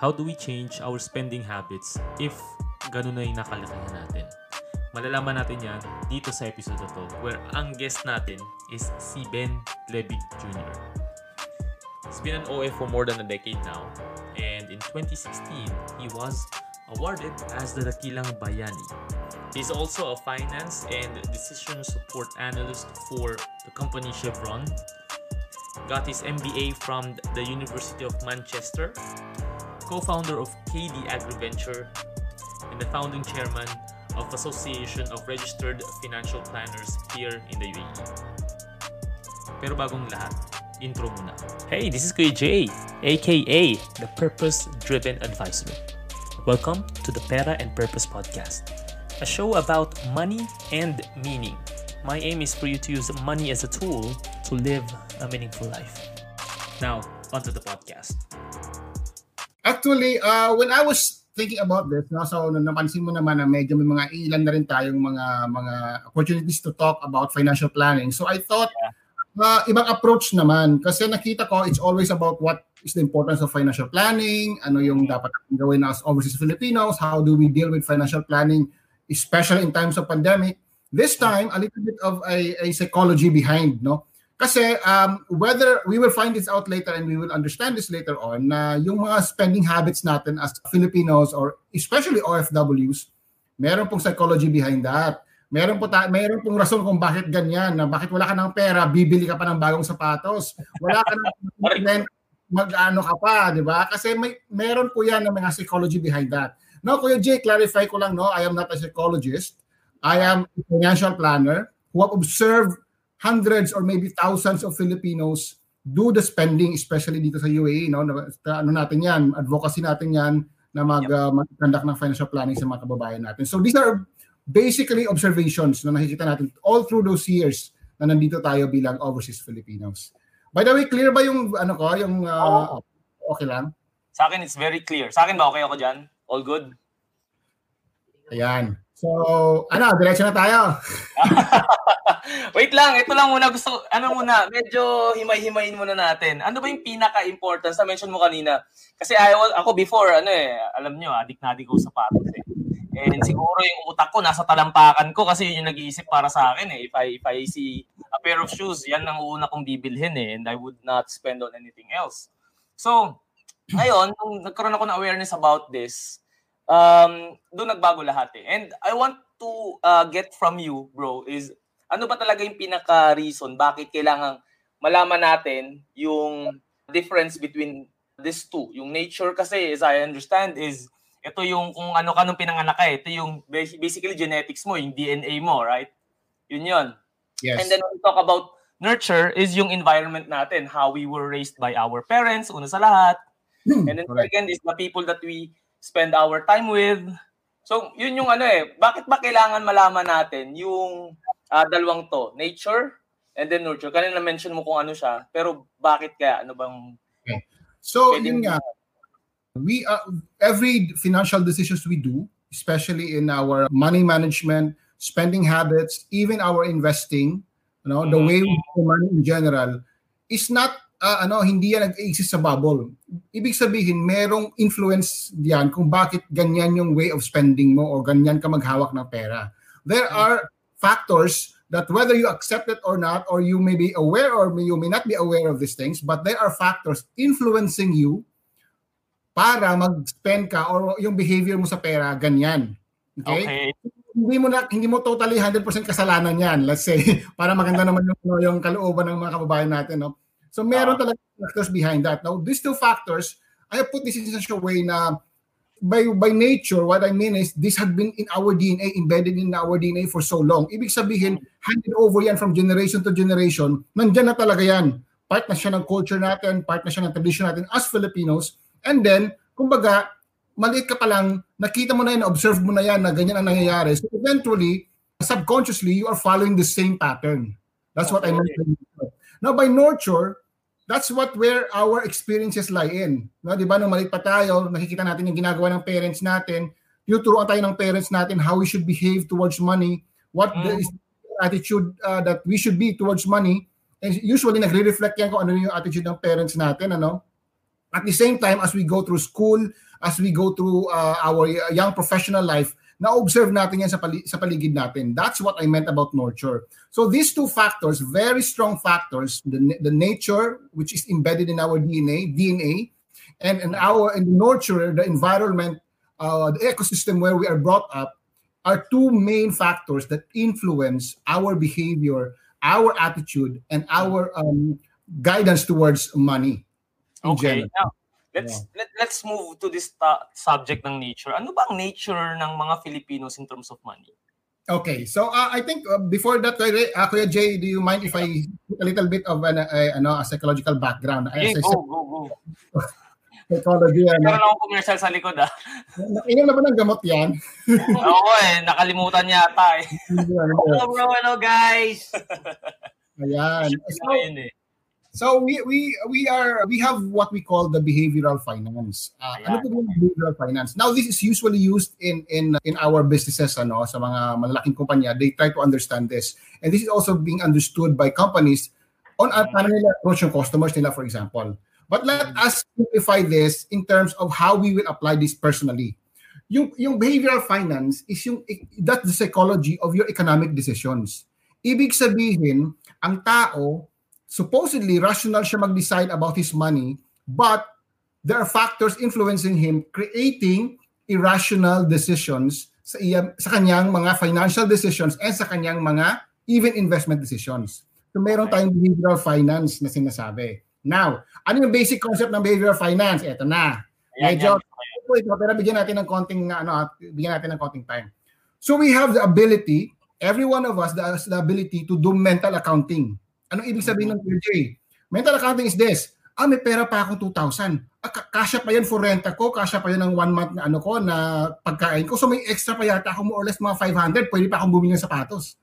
How do we change our spending habits if ganun na yung nakalakihan natin? Malalaman natin yan dito sa episode na to where ang guest natin is si Ben Lebig Jr. He's been an OF for more than a decade now and in 2016 he was awarded as the Dakilang Bayani. He's also a finance and decision support analyst for the company Chevron. Got his MBA from the University of Manchester, co-founder of KD AgriVenture, and the founding chairman of Association of Registered Financial Planners here in the UAE. Pero bagong lahat, intro muna. Hey, this is Kuya Jay, aka the Purpose Driven Advisor. Welcome to the Pera and Purpose Podcast, a show about money and meaning. My aim is for you to use money as a tool to live a meaningful life. Now, onto the podcast. Actually, uh, when I was thinking about this, no, so napansin mo naman na medyo may mga ilan na rin tayong mga mga opportunities to talk about financial planning. So I thought uh, ibang approach naman kasi nakita ko it's always about what is the importance of financial planning, ano yung dapat gawin as overseas Filipinos, how do we deal with financial planning especially in times of pandemic. This time a little bit of a, a psychology behind, no? Kasi um, whether we will find this out later and we will understand this later on na yung mga spending habits natin as Filipinos or especially OFWs, meron pong psychology behind that. Meron po ta- meron pong rason kung bakit ganyan na bakit wala ka ng pera, bibili ka pa ng bagong sapatos. Wala ka ng mag-ano ka pa, di ba? Kasi may meron po yan ng mga psychology behind that. Now, Kuya Jay, clarify ko lang, no, I am not a psychologist. I am a financial planner who have observed hundreds or maybe thousands of Filipinos do the spending, especially dito sa UAE, no? Ano natin yan, advocacy natin yan na mag, yep. uh, mag-conduct ng financial planning sa mga kababayan natin. So these are basically observations na nakikita natin all through those years na nandito tayo bilang overseas Filipinos. By the way, clear ba yung ano ko, yung uh, oh. okay lang? Sa akin it's very clear. Sa akin ba okay ako diyan? All good? Ayan. So, ano, diretso na tayo. Wait lang, ito lang muna gusto, ano muna, medyo himay-himayin muna natin. Ano ba yung pinaka-important sa mention mo kanina? Kasi I, ako before, ano eh, alam nyo, adik na adik ako sa patos eh. And siguro yung utak ko nasa talampakan ko kasi yun yung nag-iisip para sa akin eh. If I, if I see a pair of shoes, yan ang una kong bibilhin eh. And I would not spend on anything else. So, ngayon, nung nagkaroon ako ng awareness about this, um, doon nagbago lahat eh. And I want to uh, get from you, bro, is ano ba talaga yung pinaka-reason bakit kailangan malaman natin yung difference between these two? Yung nature kasi, as I understand, is ito yung kung ano ka nung pinanganak ka, ito yung basically genetics mo, yung DNA mo, right? Yun yun. Yes. And then when we talk about nurture is yung environment natin, how we were raised by our parents, una sa lahat. And then Correct. second is the people that we spend our time with. So, yun yung ano eh, bakit ba kailangan malaman natin yung uh, dalawang to, nature and then nurture. Kanina mention mo kung ano siya, pero bakit kaya? Ano bang... Okay. So, yun nga, we uh, every financial decisions we do, especially in our money management, spending habits, even our investing, you know, mm-hmm. the way we do money in general, is not uh, ano hindi yan nag-exist sa bubble. Ibig sabihin, merong influence diyan kung bakit ganyan yung way of spending mo o ganyan ka maghawak ng pera. There are factors that whether you accept it or not, or you may be aware or you may not be aware of these things, but there are factors influencing you para mag-spend ka or yung behavior mo sa pera ganyan. Okay? okay. Hindi mo na hindi mo totally 100% kasalanan 'yan. Let's say para maganda naman yung yung kalooban ng mga kababayan natin, no. So meron uh, talaga factors behind that. Now, these two factors, I put this in such a way na by by nature, what I mean is this had been in our DNA, embedded in our DNA for so long. Ibig sabihin, handed over yan from generation to generation. Nandiyan na talaga yan. Part na siya ng culture natin, part na siya ng tradition natin as Filipinos. And then, kumbaga, maliit ka pa lang, nakita mo na yan, observe mo na yan na ganyan ang nangyayari. So eventually, subconsciously, you are following the same pattern. That's what I meant. Now, by nurture, that's what where our experiences lie in. No, 'di ba nung maliit pa tayo, nakikita natin yung ginagawa ng parents natin, tinuturuan tayo ng parents natin how we should behave towards money, what mm. the attitude uh, that we should be towards money. And usually nagre-reflect yan kung ano yung attitude ng parents natin, ano? At the same time, as we go through school, as we go through uh, our young professional life, na-observe natin yan sa, pali- sa paligid natin. That's what I meant about nurture. So these two factors, very strong factors, the, the nature, which is embedded in our DNA, DNA, and, and our and the nurture, the environment, uh, the ecosystem where we are brought up, are two main factors that influence our behavior, our attitude, and our um, guidance towards money. Okay. Now, let's yeah. let, let's move to this ta- subject ng nature. Ano ba ang nature ng mga Filipinos in terms of money? Okay, so uh, I think uh, before that, uh, Kuya Jay, do you mind if I a little bit of an, uh, ano, a psychological background? Yeah, go, go, go. psychology. Ano? Meron akong commercial sa likod, ah. Inom na ba ng gamot yan? Oo eh, nakalimutan yata eh. Hello bro, hello guys! Ayan. So, eh. So we we we are we have what we call the behavioral finance. Uh, ano po yung behavioral finance? Now this is usually used in in in our businesses ano sa mga malalaking kumpanya. They try to understand this. And this is also being understood by companies on uh, paano nila approach yung customers nila for example. But let mm. us simplify this in terms of how we will apply this personally. Yung yung behavioral finance is yung that's the psychology of your economic decisions. Ibig sabihin, ang tao supposedly rational siya mag-decide about his money, but there are factors influencing him creating irrational decisions sa, iya, sa kanyang mga financial decisions and sa kanyang mga even investment decisions. So meron tayong behavioral finance na sinasabi. Now, ano yung basic concept ng behavioral finance? Ito na. Medyo ito, ito, pero bigyan natin ng konting ano, bigyan natin ng konting time. So we have the ability, every one of us has the ability to do mental accounting. Anong ibig sabihin ng PJ? Mental accounting is this. Ah, may pera pa akong 2,000. Ah, kasya pa yan for renta ko, kasya pa yan ng one month na ano ko, na pagkain ko. So may extra pa yata ako more or less mga 500, pwede pa akong bumili ng sapatos.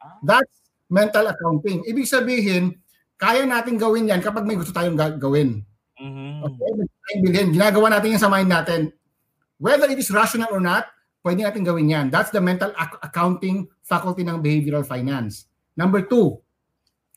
Ah. That's mental accounting. Ibig sabihin, kaya natin gawin yan kapag may gusto tayong gawin. Mm-hmm. Okay, may bilhin. Ginagawa natin yan sa mind natin. Whether it is rational or not, pwede natin gawin yan. That's the mental ac- accounting faculty ng behavioral finance. Number two,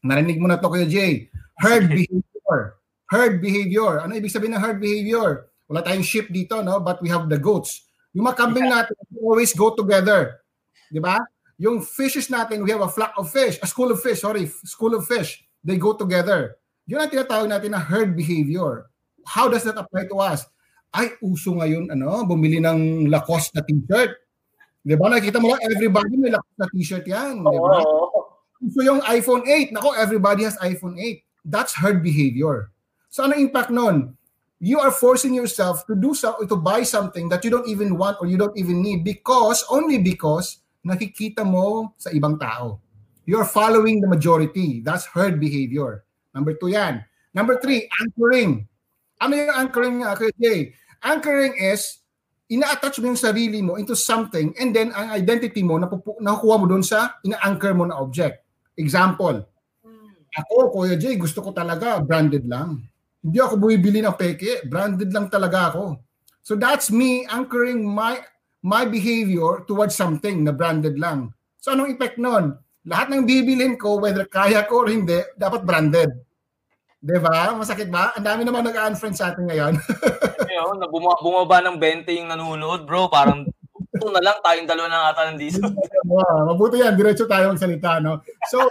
Narinig mo na to Kuya Jay. Herd behavior. Herd behavior. Ano ibig sabihin ng herd behavior? Wala tayong sheep dito, no? But we have the goats. Yung mga kambing natin always go together. Di ba? Yung fishes natin, we have a flock of fish, a school of fish, sorry, school of fish. They go together. Yun ang tinatawag natin na herd behavior. How does that apply to us? Ay, uso ngayon, ano, bumili ng Lacoste na t-shirt. Di ba? Nakikita mo lang, everybody may Lacoste na t-shirt yan. Di ba? Oh. So yung iPhone 8, nako, everybody has iPhone 8. That's herd behavior. So ano impact nun? You are forcing yourself to do so, to buy something that you don't even want or you don't even need because, only because, nakikita mo sa ibang tao. You're following the majority. That's herd behavior. Number two yan. Number three, anchoring. Ano yung anchoring, uh, Jay? Anchoring is, ina-attach mo yung sarili mo into something and then ang identity mo, nakukuha mo doon sa ina-anchor mo na object. Example, ako, Kuya Jay, gusto ko talaga branded lang. Hindi ako bumibili ng peke, branded lang talaga ako. So that's me anchoring my my behavior towards something na branded lang. So anong effect nun? Lahat ng bibilin ko, whether kaya ko or hindi, dapat branded. Di ba? Masakit ba? Ang dami naman nag-unfriend sa atin ngayon. Ayun, bumaba ng 20 yung nanonood, bro. Parang ito na lang, tayong dalawa na ata nandito. Mabuti yan, diretso tayo magsalita, no? So,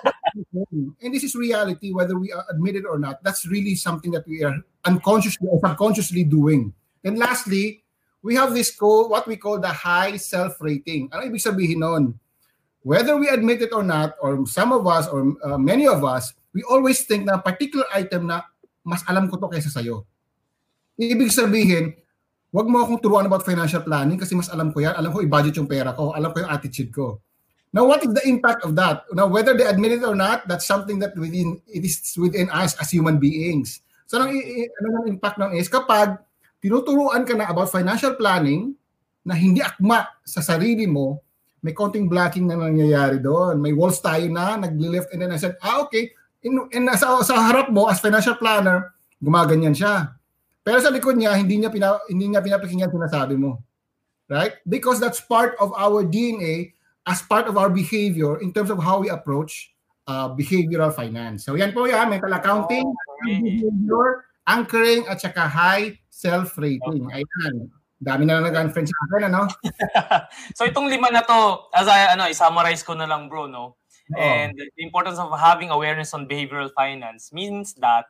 and this is reality, whether we admit it or not, that's really something that we are unconsciously or subconsciously doing. And lastly, we have this call, what we call the high self-rating. Ano ibig sabihin nun? Whether we admit it or not, or some of us, or uh, many of us, we always think na particular item na mas alam ko to kaysa sa'yo. Ibig sabihin, wag mo akong turuan about financial planning kasi mas alam ko yan. Alam ko i-budget yung pera ko. Alam ko yung attitude ko. Now, what is the impact of that? Now, whether they admit it or not, that's something that within it is within us as human beings. So, ano, ano ang impact ng is kapag tinuturuan ka na about financial planning na hindi akma sa sarili mo, may konting blocking na nangyayari doon. May walls tayo na, nagli-lift and then I said, ah, okay. In, in, sa, sa harap mo as financial planner, gumaganyan siya pero sa likod niya, hindi niya, pina, hindi niya pinapakinggan sinasabi mo. Right? Because that's part of our DNA as part of our behavior in terms of how we approach uh, behavioral finance. So yan po yan, mental accounting, okay. behavior, anchoring at saka high self-rating. Okay. Ayan. Dami na lang nag-unfriend sa akin, ano? so itong lima na to, as I ano, i-summarize ko na lang bro, no? Oh. And the importance of having awareness on behavioral finance means that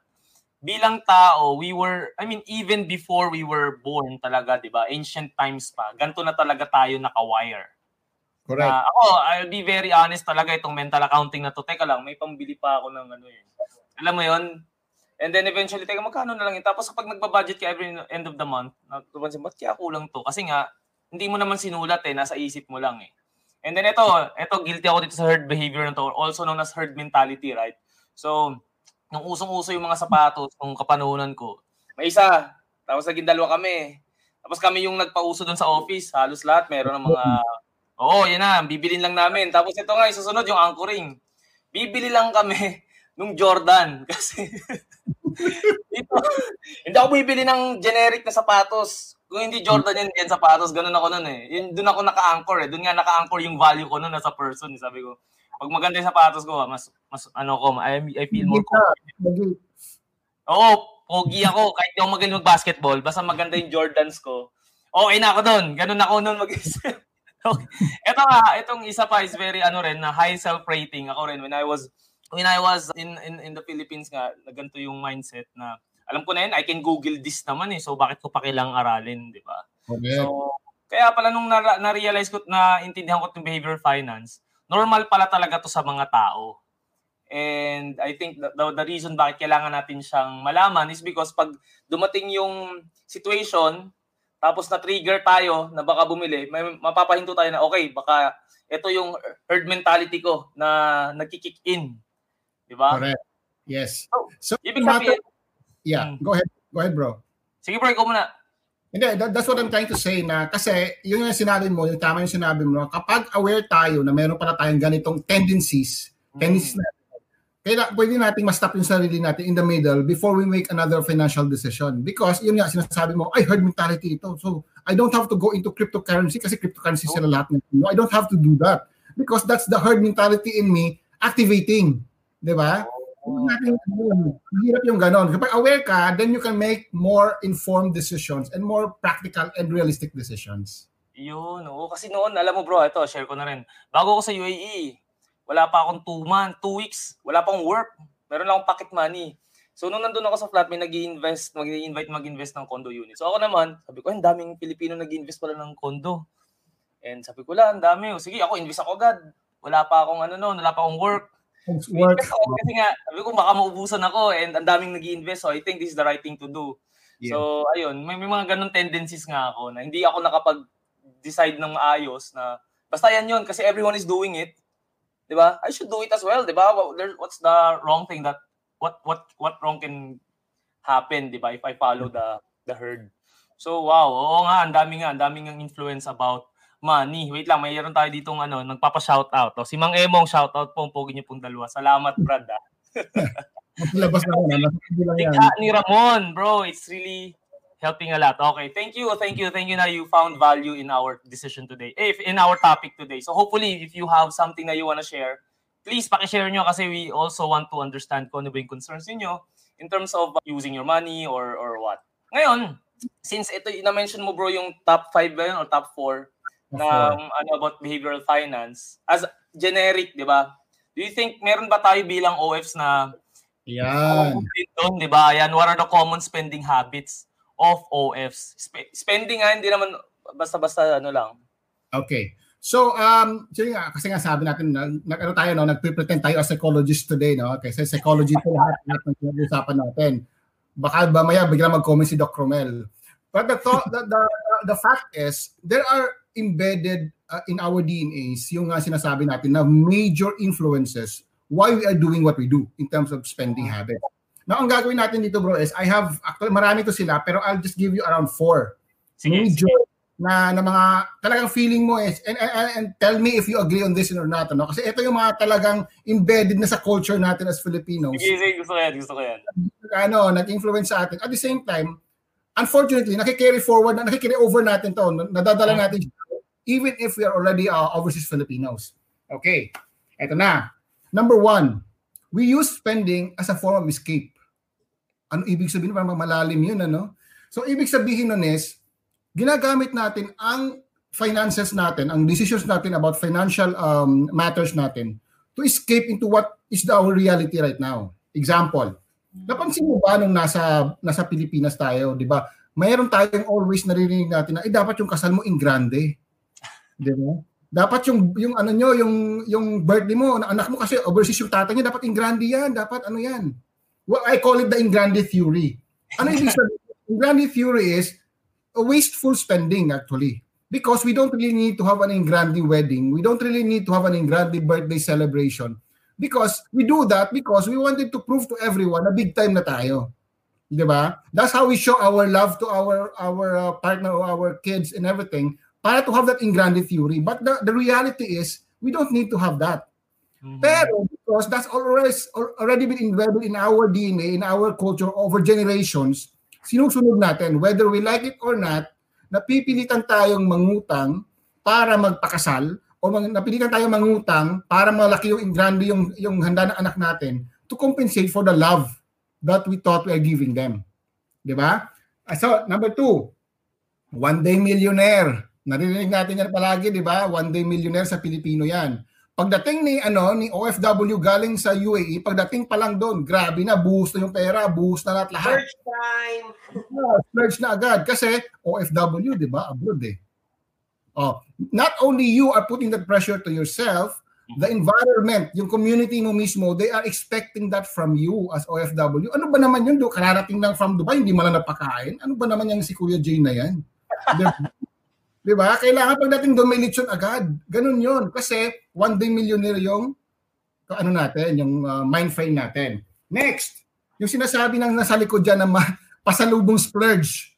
bilang tao, we were, I mean, even before we were born talaga, di ba? Ancient times pa, ganito na talaga tayo naka-wire. Correct. Uh, ako, I'll be very honest talaga itong mental accounting na to. Teka lang, may pambili pa ako ng ano yun. Alam mo yon And then eventually, teka, magkano na lang yun? Tapos kapag nagbabudget ka every end of the month, natutupan ba't kaya kulang to? Kasi nga, hindi mo naman sinulat eh, nasa isip mo lang eh. And then ito, ito guilty ako dito sa herd behavior na to, also known as herd mentality, right? So, nung usong-uso yung mga sapatos, nung kapanahonan ko, may isa, tapos naging dalawa kami. Tapos kami yung nagpauso doon sa office, halos lahat, meron ng mga, oo, oh, yan na, bibilin lang namin. Tapos ito nga, isusunod yung anchoring. Bibili lang kami nung Jordan. Kasi, ito, hindi ako bibili ng generic na sapatos. Kung hindi Jordan yan, yan sapatos, ganun ako nun eh. Yun, doon ako naka-anchor eh. Doon nga naka-anchor yung value ko nun sa person. Eh. Sabi ko, pag maganda yung sapatos ko, mas, mas ano ko, I, I feel more confident. Oo, pogi ako. Kahit di ako magaling mag-basketball, basta maganda yung Jordans ko. Okay na ako doon. Ganun ako noon mag-isip. okay. Ito nga, itong isa pa is very ano rin, na high self-rating ako rin when I was when I was in in, in the Philippines nga, naganto yung mindset na alam ko na yun, I can Google this naman eh. So bakit ko pa kailangang aralin, di ba? Okay. So kaya pala nung na- na-realize ko na intindihan ko yung behavioral finance, normal pala talaga to sa mga tao. And I think the, the, the reason bakit kailangan natin siyang malaman is because pag dumating yung situation, tapos na-trigger tayo na baka bumili, may mapapahinto tayo na okay, baka ito yung herd mentality ko na nagkikick in Di ba? Correct. Yes. So, so ibig sabihin, yeah, hmm. go ahead. Go ahead, bro. Sige, bro, ikaw muna. Hindi, that, that's what I'm trying to say na kasi yung yung sinabi mo, yung tama yung sinabi mo, kapag aware tayo na meron pala tayong ganitong tendencies, mm. tendencies na kaya pwede nating ma-stop yung sarili natin in the middle before we make another financial decision. Because yun nga, sinasabi mo, I heard mentality ito. So, I don't have to go into cryptocurrency kasi cryptocurrency oh. sila lahat. No, I don't have to do that. Because that's the herd mentality in me activating. Di ba? Oh. Mahirap yung ganon. Kapag aware ka, then you can make more informed decisions and more practical and realistic decisions. Yun, oo. Kasi noon, alam mo bro, ito, share ko na rin. Bago ako sa UAE, wala pa akong two months, two weeks, wala pa akong work. Meron lang akong pocket money. So nung nandun ako sa flat, may nag invest mag-invite mag-invest ng condo unit. So ako naman, sabi ko, ang daming Pilipino nag invest pala ng condo. And sabi ko, lang, ang dami. O, sige, ako invest ako agad. Wala pa akong ano noon, wala pa akong work work. Kasi, kasi nga, sabi ko baka maubusan ako and ang daming nag invest so I think this is the right thing to do. Yeah. So, ayun, may, may mga ganun tendencies nga ako na hindi ako nakapag-decide ng maayos na basta yan yun kasi everyone is doing it. 'Di ba? I should do it as well, 'di ba? What's the wrong thing that what what what wrong can happen, 'di ba? If I follow the the herd. So, wow, oo nga, ang dami nga, ang daming influence about money. Wait lang, mayroon tayo ditong ano, nagpapa-shoutout. Oh. Si Mang Emong, shoutout po, pogi niyo pong dalawa. Salamat, Brad. Ah. Labas na lang. ni Ramon, bro. It's really helping a lot. Okay, thank you, thank you, thank you na you found value in our decision today. If in our topic today. So hopefully, if you have something that you want to share, please paki-share nyo kasi we also want to understand kung ano ba yung concerns niyo in terms of using your money or or what. Ngayon, since ito na-mention mo bro yung top 5 ba yun or top 4, ng ano about behavioral finance as generic, 'di ba? Do you think meron ba tayo bilang OFs na yan. Doon, 'di ba? Yan, what are the common spending habits of OFs? Sp- spending nga hindi naman basta-basta ano lang. Okay. So, um, so nga, kasi nga sabi natin, nag, ano tayo, no, nagpre-pretend tayo as psychologist today, no? Kasi psychology po lahat, lahat ng pinag-usapan natin. Baka ba maya bigla mag-comment si Doc Romel. But the, thought, the, the, the fact is, there are embedded uh, in our DNAs yung uh, sinasabi natin na major influences why we are doing what we do in terms of spending habits. Now, ang gagawin natin dito bro is I have, actually marami to sila pero I'll just give you around four. Sige, major sige. na, na mga talagang feeling mo is and, and, and tell me if you agree on this or not. No? Kasi ito yung mga talagang embedded na sa culture natin as Filipinos. Sige, sige, gusto ko yan, gusto ko yan. Ano, nag-influence sa atin. At the same time, unfortunately, nakikarry forward na, nakikarry over natin to. Nadadala natin even if we are already uh, overseas Filipinos. Okay, eto na. Number one, we use spending as a form of escape. Ano ibig sabihin? Parang malalim yun, ano? So, ibig sabihin nun is, ginagamit natin ang finances natin, ang decisions natin about financial um, matters natin to escape into what is the, our reality right now. Example, napansin mo ba nung nasa, nasa Pilipinas tayo, di ba? Mayroon tayong always naririnig natin na, eh, dapat yung kasal mo in grande. Di ba? Dapat yung yung ano nyo, yung yung birthday mo, anak mo kasi overseas yung tatay niya, dapat in grande yan, dapat ano yan. Well, I call it the in grande theory. Ano ibig sabihin? in grande theory is a wasteful spending actually. Because we don't really need to have an in grande wedding. We don't really need to have an in grande birthday celebration. Because we do that because we wanted to prove to everyone na big time na tayo. 'Di ba? That's how we show our love to our our uh, partner or our kids and everything para to have that in grande theory. But the, the reality is, we don't need to have that. Mm-hmm. Pero because that's already, already been embedded in our DNA, in our culture over generations, sinusunod natin, whether we like it or not, napipilitan tayong mangutang para magpakasal o mag, napilitan tayong mangutang para malaki yung grande yung, yung handa ng anak natin to compensate for the love that we thought we are giving them. Di ba? So, number two, one day millionaire. Narinig natin yan palagi, di ba? One day millionaire sa Pilipino yan. Pagdating ni ano ni OFW galing sa UAE, pagdating pa lang doon, grabe na, buhos na yung pera, buhos na lahat lahat. Search time. Yeah, splurge na agad kasi OFW, di ba? Abroad eh. Oh, not only you are putting that pressure to yourself, the environment, yung community mo mismo, they are expecting that from you as OFW. Ano ba naman yun? Do kararating lang from Dubai, hindi mo lang napakain. Ano ba naman yung si Kuya Jay na yan? Di ba? Kailangan pagdating doon may lechon agad. Ganun yon Kasi one day millionaire yung ano natin, yung uh, mind frame natin. Next, yung sinasabi ng nasa likod dyan na ma- pasalubong splurge.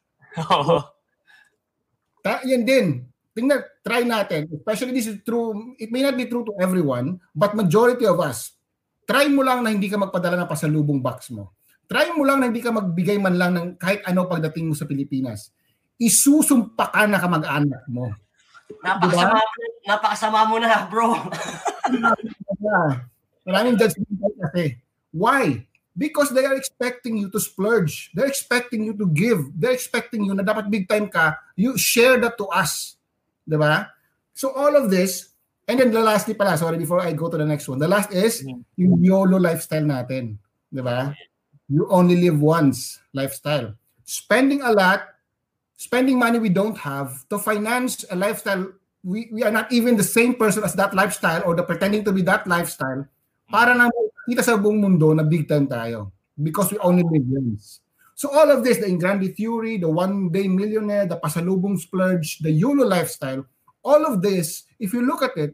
Ta- yan din. Tingnan, try natin. Especially this is true, it may not be true to everyone, but majority of us, try mo lang na hindi ka magpadala ng pasalubong box mo. Try mo lang na hindi ka magbigay man lang ng kahit ano pagdating mo sa Pilipinas isusumpa ka na kamag-anak mo. Napakasama, diba? napakasama mo na, bro. Maraming judgment kasi. Why? Because they are expecting you to splurge. They're expecting you to give. They're expecting you na dapat big time ka. You share that to us. Diba? So all of this, and then the lastly pala, sorry, before I go to the next one. The last is mm-hmm. yung YOLO lifestyle natin. Diba? You only live once lifestyle. Spending a lot spending money we don't have to finance a lifestyle we, we are not even the same person as that lifestyle or the pretending to be that lifestyle para na kita sa buong mundo na big time tayo because we only live once. So all of this, the Ingrandi theory, the one day millionaire, the pasalubong splurge, the YOLO lifestyle, all of this, if you look at it,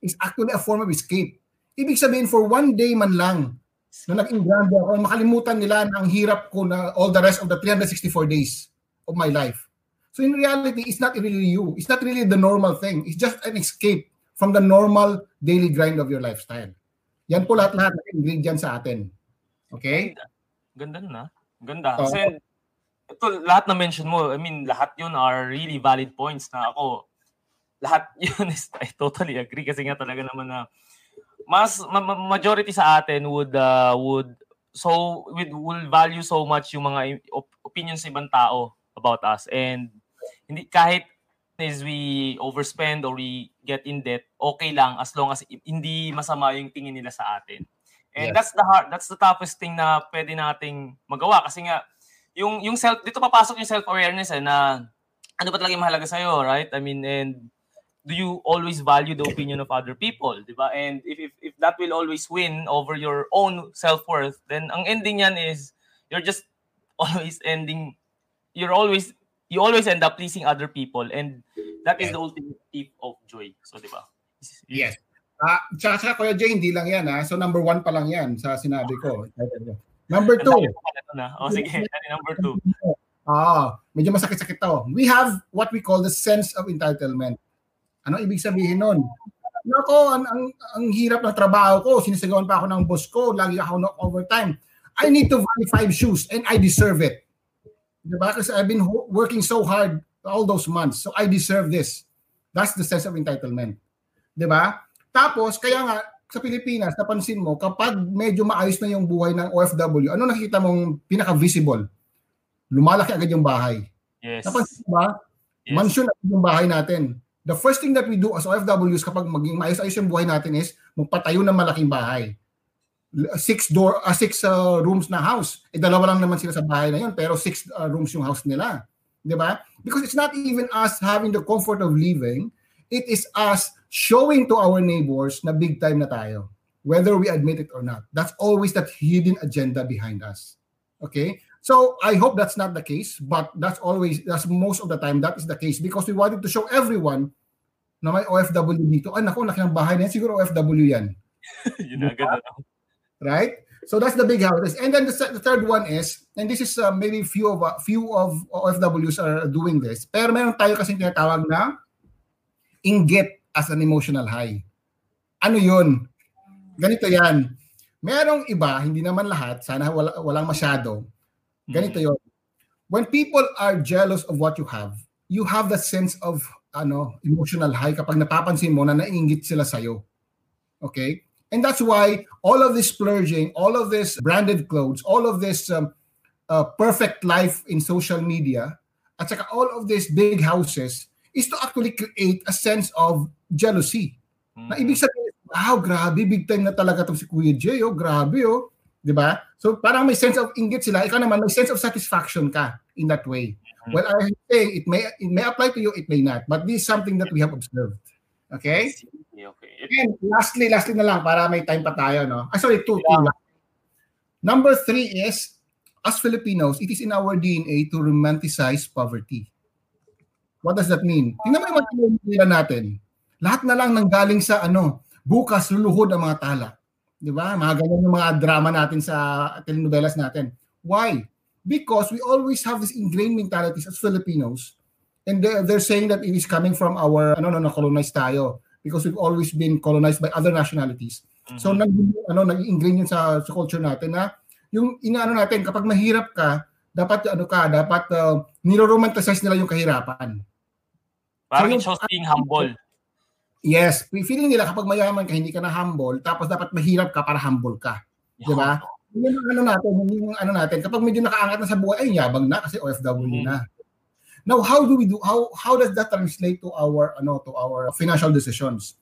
is actually a form of escape. Ibig sabihin, for one day man lang, na naging grande ako, makalimutan nila na ang hirap ko na all the rest of the 364 days of my life. So in reality, it's not really you. It's not really the normal thing. It's just an escape from the normal daily grind of your lifestyle. Yan po lahat-lahat ng ingredients sa atin. Okay? Ganda, Ganda na. Ganda. So, Kasi ito, lahat na mention mo, I mean, lahat yun are really valid points na ako, lahat yun is, I totally agree kasi nga talaga naman na mas ma- majority sa atin would uh, would so would will value so much yung mga op- opinions sa ibang tao about us. And hindi kahit is we overspend or we get in debt, okay lang as long as hindi masama yung tingin nila sa atin. And yes. that's the hard, that's the toughest thing na pwede nating magawa kasi nga yung yung self dito papasok yung self-awareness eh na ano ba talaga yung mahalaga sa iyo, right? I mean, and do you always value the opinion of other people, 'di ba? And if, if if that will always win over your own self-worth, then ang ending niyan is you're just always ending you're always you always end up pleasing other people and that is the ultimate thief of joy. So, di ba? Yes. Ah, uh, tsaka, tsaka Kuya Jay, hindi lang yan ha. So number one pa lang yan sa sinabi ko. Number two. O sige, number two. Ah, medyo masakit-sakit to. We have what we call the sense of entitlement. Ano ibig sabihin nun? Nako, ang, ang, ang hirap ng trabaho ko. Sinisigawan pa ako ng boss ko. Lagi ako ng overtime. I need to buy five shoes and I deserve it. Diba? Kasi I've been working so hard all those months. So I deserve this. That's the sense of entitlement. Diba? Tapos, kaya nga, sa Pilipinas, napansin mo, kapag medyo maayos na yung buhay ng OFW, ano nakikita mong pinaka-visible? Lumalaki agad yung bahay. Yes. Napansin mo ba? Yes. Mansion agad yung bahay natin. The first thing that we do as OFWs kapag maging maayos-ayos yung buhay natin is magpatayo ng malaking bahay. Six door, uh, six uh, rooms na house. Eh, dalawa lang naman sila sa bahay na yun, pero six uh, rooms yung house nila. Di ba? Because it's not even us having the comfort of living, it is us showing to our neighbors na big time na tayo. Whether we admit it or not. That's always that hidden agenda behind us. Okay? So I hope that's not the case, but that's always, that's most of the time, that is the case because we wanted to show everyone na may OFW dito. Ay, naku, laki ng bahay na yan. Siguro OFW yan. Yun agad. Right? So that's the big houses. And then the, the third one is, and this is uh, maybe few of uh, few of OFWs are doing this. Pero meron tayo kasi tinatawag na inggit as an emotional high. Ano yun? Ganito yan. Merong iba, hindi naman lahat, sana wala, walang masyado. Ganito yon. When people are jealous of what you have, you have that sense of ano emotional high kapag napapansin mo na naiingit sila sa'yo. Okay? And that's why all of this splurging, all of this branded clothes, all of this um, uh, perfect life in social media, at saka all of these big houses is to actually create a sense of jealousy. Na ibig sabihin, wow, grabe, big time na talaga to si Kuya Jay, oh, grabe, oh. 'Di ba? So parang may sense of inggit sila, ikaw naman may sense of satisfaction ka in that way. Well, I'm saying it may it may apply to you, it may not, but this is something that we have observed. Okay? Okay. And lastly, lastly na lang para may time pa tayo, no? Ah, sorry, two, two lang. Number three is, as Filipinos, it is in our DNA to romanticize poverty. What does that mean? Tingnan mo yung mga telenovela natin. Lahat na lang nanggaling sa ano, bukas luluhod ang mga tala. Di ba? Mga ganyan yung mga drama natin sa telenovelas natin. Why? Because we always have this ingrained mentalities as Filipinos and they're, they're saying that it is coming from our ano no colonized tayo because we've always been colonized by other nationalities. So nag ano nag-ingrain yun sa, sa culture natin na yung inaano natin kapag mahirap ka, dapat ano ka, dapat uh, niro-romanticize nila yung kahirapan. Parang So, it shows being humble. Yes, feeling nila kapag mayaman ka, hindi ka na humble, tapos dapat mahirap ka para humble ka. Di ba? Yun yung ano natin, yun yung ano natin, kapag medyo nakaangat na sa buhay, ay yabang na kasi OFW Mhm. na. Now, how do we do how how does that translate to our ano to our financial decisions?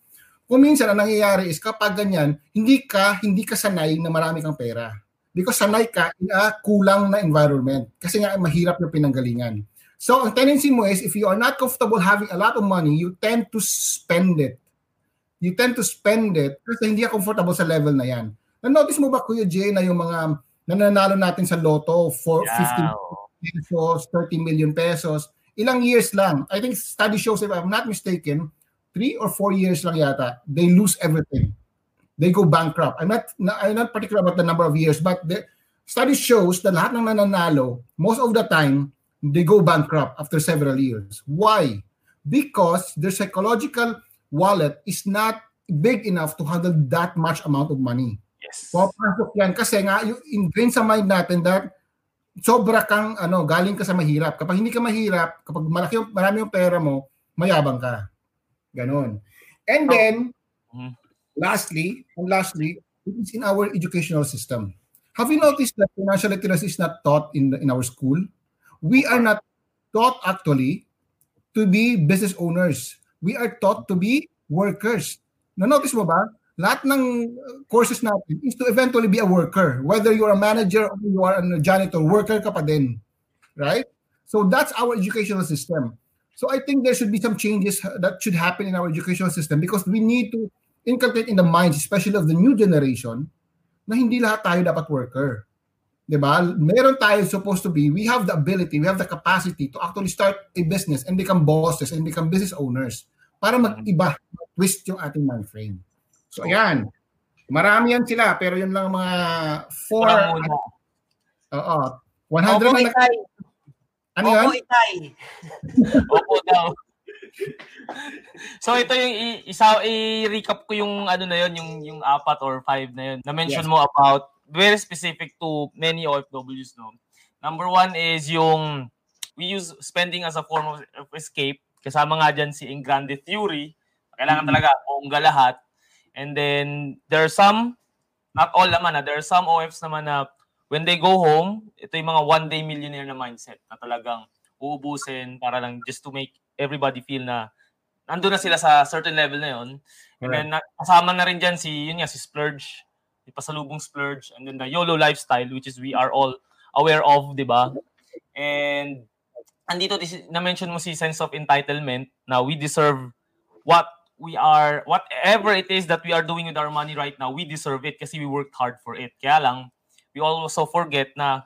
Kung minsan ang nangyayari is kapag ganyan, hindi ka hindi ka sanay na marami kang pera. Because sanay ka in a kulang na environment. Kasi nga mahirap yung pinanggalingan. So, ang tendency mo is if you are not comfortable having a lot of money, you tend to spend it. You tend to spend it kasi hindi ka comfortable sa level na yan. Na-notice mo ba, Kuya Jay, na yung mga nananalo natin sa loto for 50 Yeah. oo. Pesos, 30 million pesos, ilang years lang. I think study shows, if I'm not mistaken, three or four years lang yata, they lose everything. They go bankrupt. I'm not, I'm not particular about the number of years, but the study shows that lahat ng nananalo, most of the time, they go bankrupt after several years. Why? Because their psychological wallet is not big enough to handle that much amount of money. Yes. Papasok yan kasi nga yung ingrained sa mind natin that sobra kang ano, galing ka sa mahirap. Kapag hindi ka mahirap, kapag malaki yung, marami yung pera mo, mayabang ka. Ganon. And then, Mhm. lastly, and lastly, it is in our educational system. Have you noticed that financial literacy is not taught in the, in our school? We are not taught actually to be business owners. We are taught to be workers. Na-notice mo ba? Lahat ng uh, courses natin is to eventually be a worker. Whether you're a manager or you are a janitor, worker ka pa din. Right? So that's our educational system. So I think there should be some changes that should happen in our educational system because we need to inculcate in the minds, especially of the new generation, na hindi lahat tayo dapat worker. 'Di ba? Meron tayo supposed to be, we have the ability, we have the capacity to actually start a business and become bosses and become business owners para mag-iba, twist yung ating mind frame. So ayan, marami yan sila, pero yun lang mga four, oo, 100 Opo, na, Itay. ano yan? Opo, Itay. Opo daw. so ito yung i- isa i-recap ko yung ano na yun, yung yung apat or five na yun. Na-mention Yes. mo about very specific to many OFWs no. Number one is yung we use spending as a form of, of escape. Kasama nga dyan si Ingrande Theory. Kailangan talaga bongga lahat. And then, there are some, not all naman, ah, there are some OFs naman na when they go home, ito yung mga one-day millionaire na mindset na talagang uubusin para lang just to make everybody feel na nandun na sila sa certain level na yun. And then, kasama na rin dyan si, yun nga, si Splurge, si pasalubong Splurge, and then the YOLO lifestyle, which is we are all aware of, di ba? And andito na-mention mo si sense of entitlement na we deserve what we are, whatever it is that we are doing with our money right now, we deserve it kasi we worked hard for it. Kaya lang, we also forget na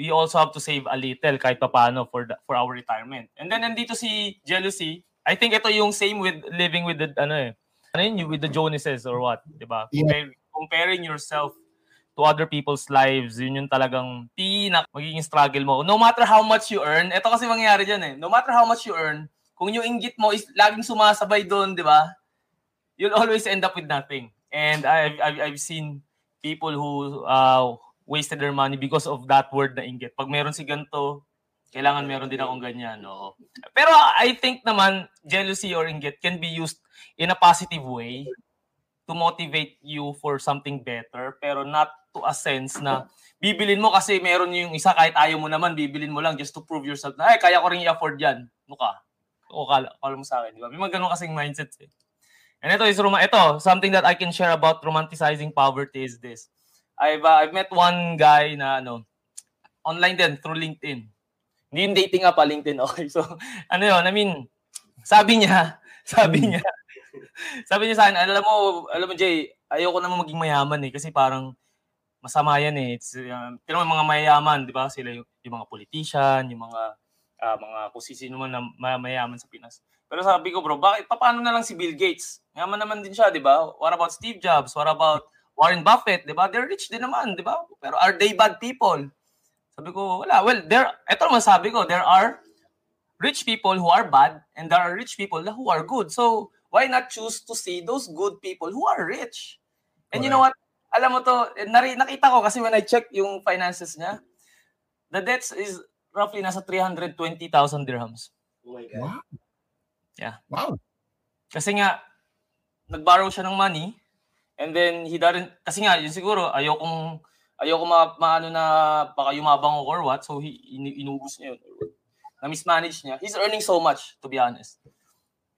we also have to save a little kahit paano for the, for our retirement. And then nandito si jealousy. I think ito yung same with living with the ano eh. Ano yun, with the Joneses or what, 'di ba? Yeah. Compare- comparing yourself to other people's lives, yun yung talagang pinak magiging struggle mo. No matter how much you earn, ito kasi mangyayari dyan eh. No matter how much you earn, kung yung inggit mo is laging sumasabay doon, di ba? You'll always end up with nothing. And I've, I've, I've seen people who uh, wasted their money because of that word na inggit. Pag meron si ganito, kailangan meron din akong ganyan. Oo. Pero I think naman, jealousy or inggit can be used in a positive way to motivate you for something better pero not to a sense na bibilin mo kasi meron yung isa kahit ayaw mo naman bibilin mo lang just to prove yourself na ay kaya ko rin i-afford yan mukha o kala, kala mo sa akin di ba? May mga ganun kasing mindsets eh. And ito is Roma ito something that I can share about romanticizing poverty is this. I've uh, I've met one guy na ano online din through LinkedIn. Hindi yung dating pa LinkedIn okay? So ano yun? I mean sabi niya sabi niya sabi niya sa akin, alam mo, alam mo Jay, ayoko naman maging mayaman eh kasi parang masama yan eh. It's, uh, pero mga mayayaman, di ba? Sila yung, yung mga politician, yung mga uh, mga kung sino man na mayaman sa Pinas. Pero sabi ko, bro, bakit paano na lang si Bill Gates? Yaman naman din siya, di ba? What about Steve Jobs? What about Warren Buffett, di ba? They're rich din naman, di ba? Pero are they bad people? Sabi ko, wala. Well, there, eto naman sabi ko, there are rich people who are bad and there are rich people who are good. So, why not choose to see those good people who are rich? And you know what? Alam mo to, nari, nakita ko kasi when I check yung finances niya, the debts is roughly nasa 320,000 dirhams. Oh my God. Wow. Yeah. Wow. Kasi nga, nag-borrow siya ng money and then he doesn't, kasi nga, yun siguro, ayokong, ayoko ma, maano na baka yumabang ako or what, so he, in, inubos niya yun. Na-mismanage niya. He's earning so much, to be honest.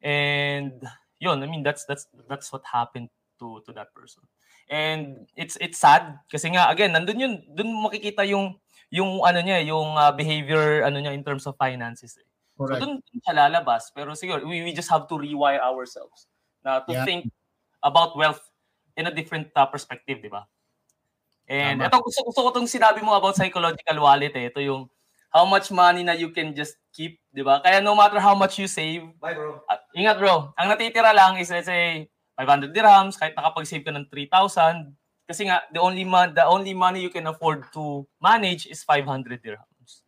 And yun, I mean that's that's that's what happened to to that person. And it's it's sad kasi nga again, nandun yun, dun makikita yung yung ano niya, yung uh, behavior ano niya in terms of finances. Eh. So Correct. dun dun siya lalabas, pero siguro we, we just have to rewire ourselves na to Yeah. think about wealth in a different uh, perspective, di ba? And Tama. ito gusto, gusto ko tong sinabi mo about psychological wallet eh. Ito yung how much money na you can just keep, di ba? Kaya no matter how much you save, Bye, bro. Ah, ingat bro, ang natitira lang is let's say 500 dirhams kahit nakapag-save ka ng 3,000 kasi nga the only mon- the only money you can afford to manage is 500 dirhams.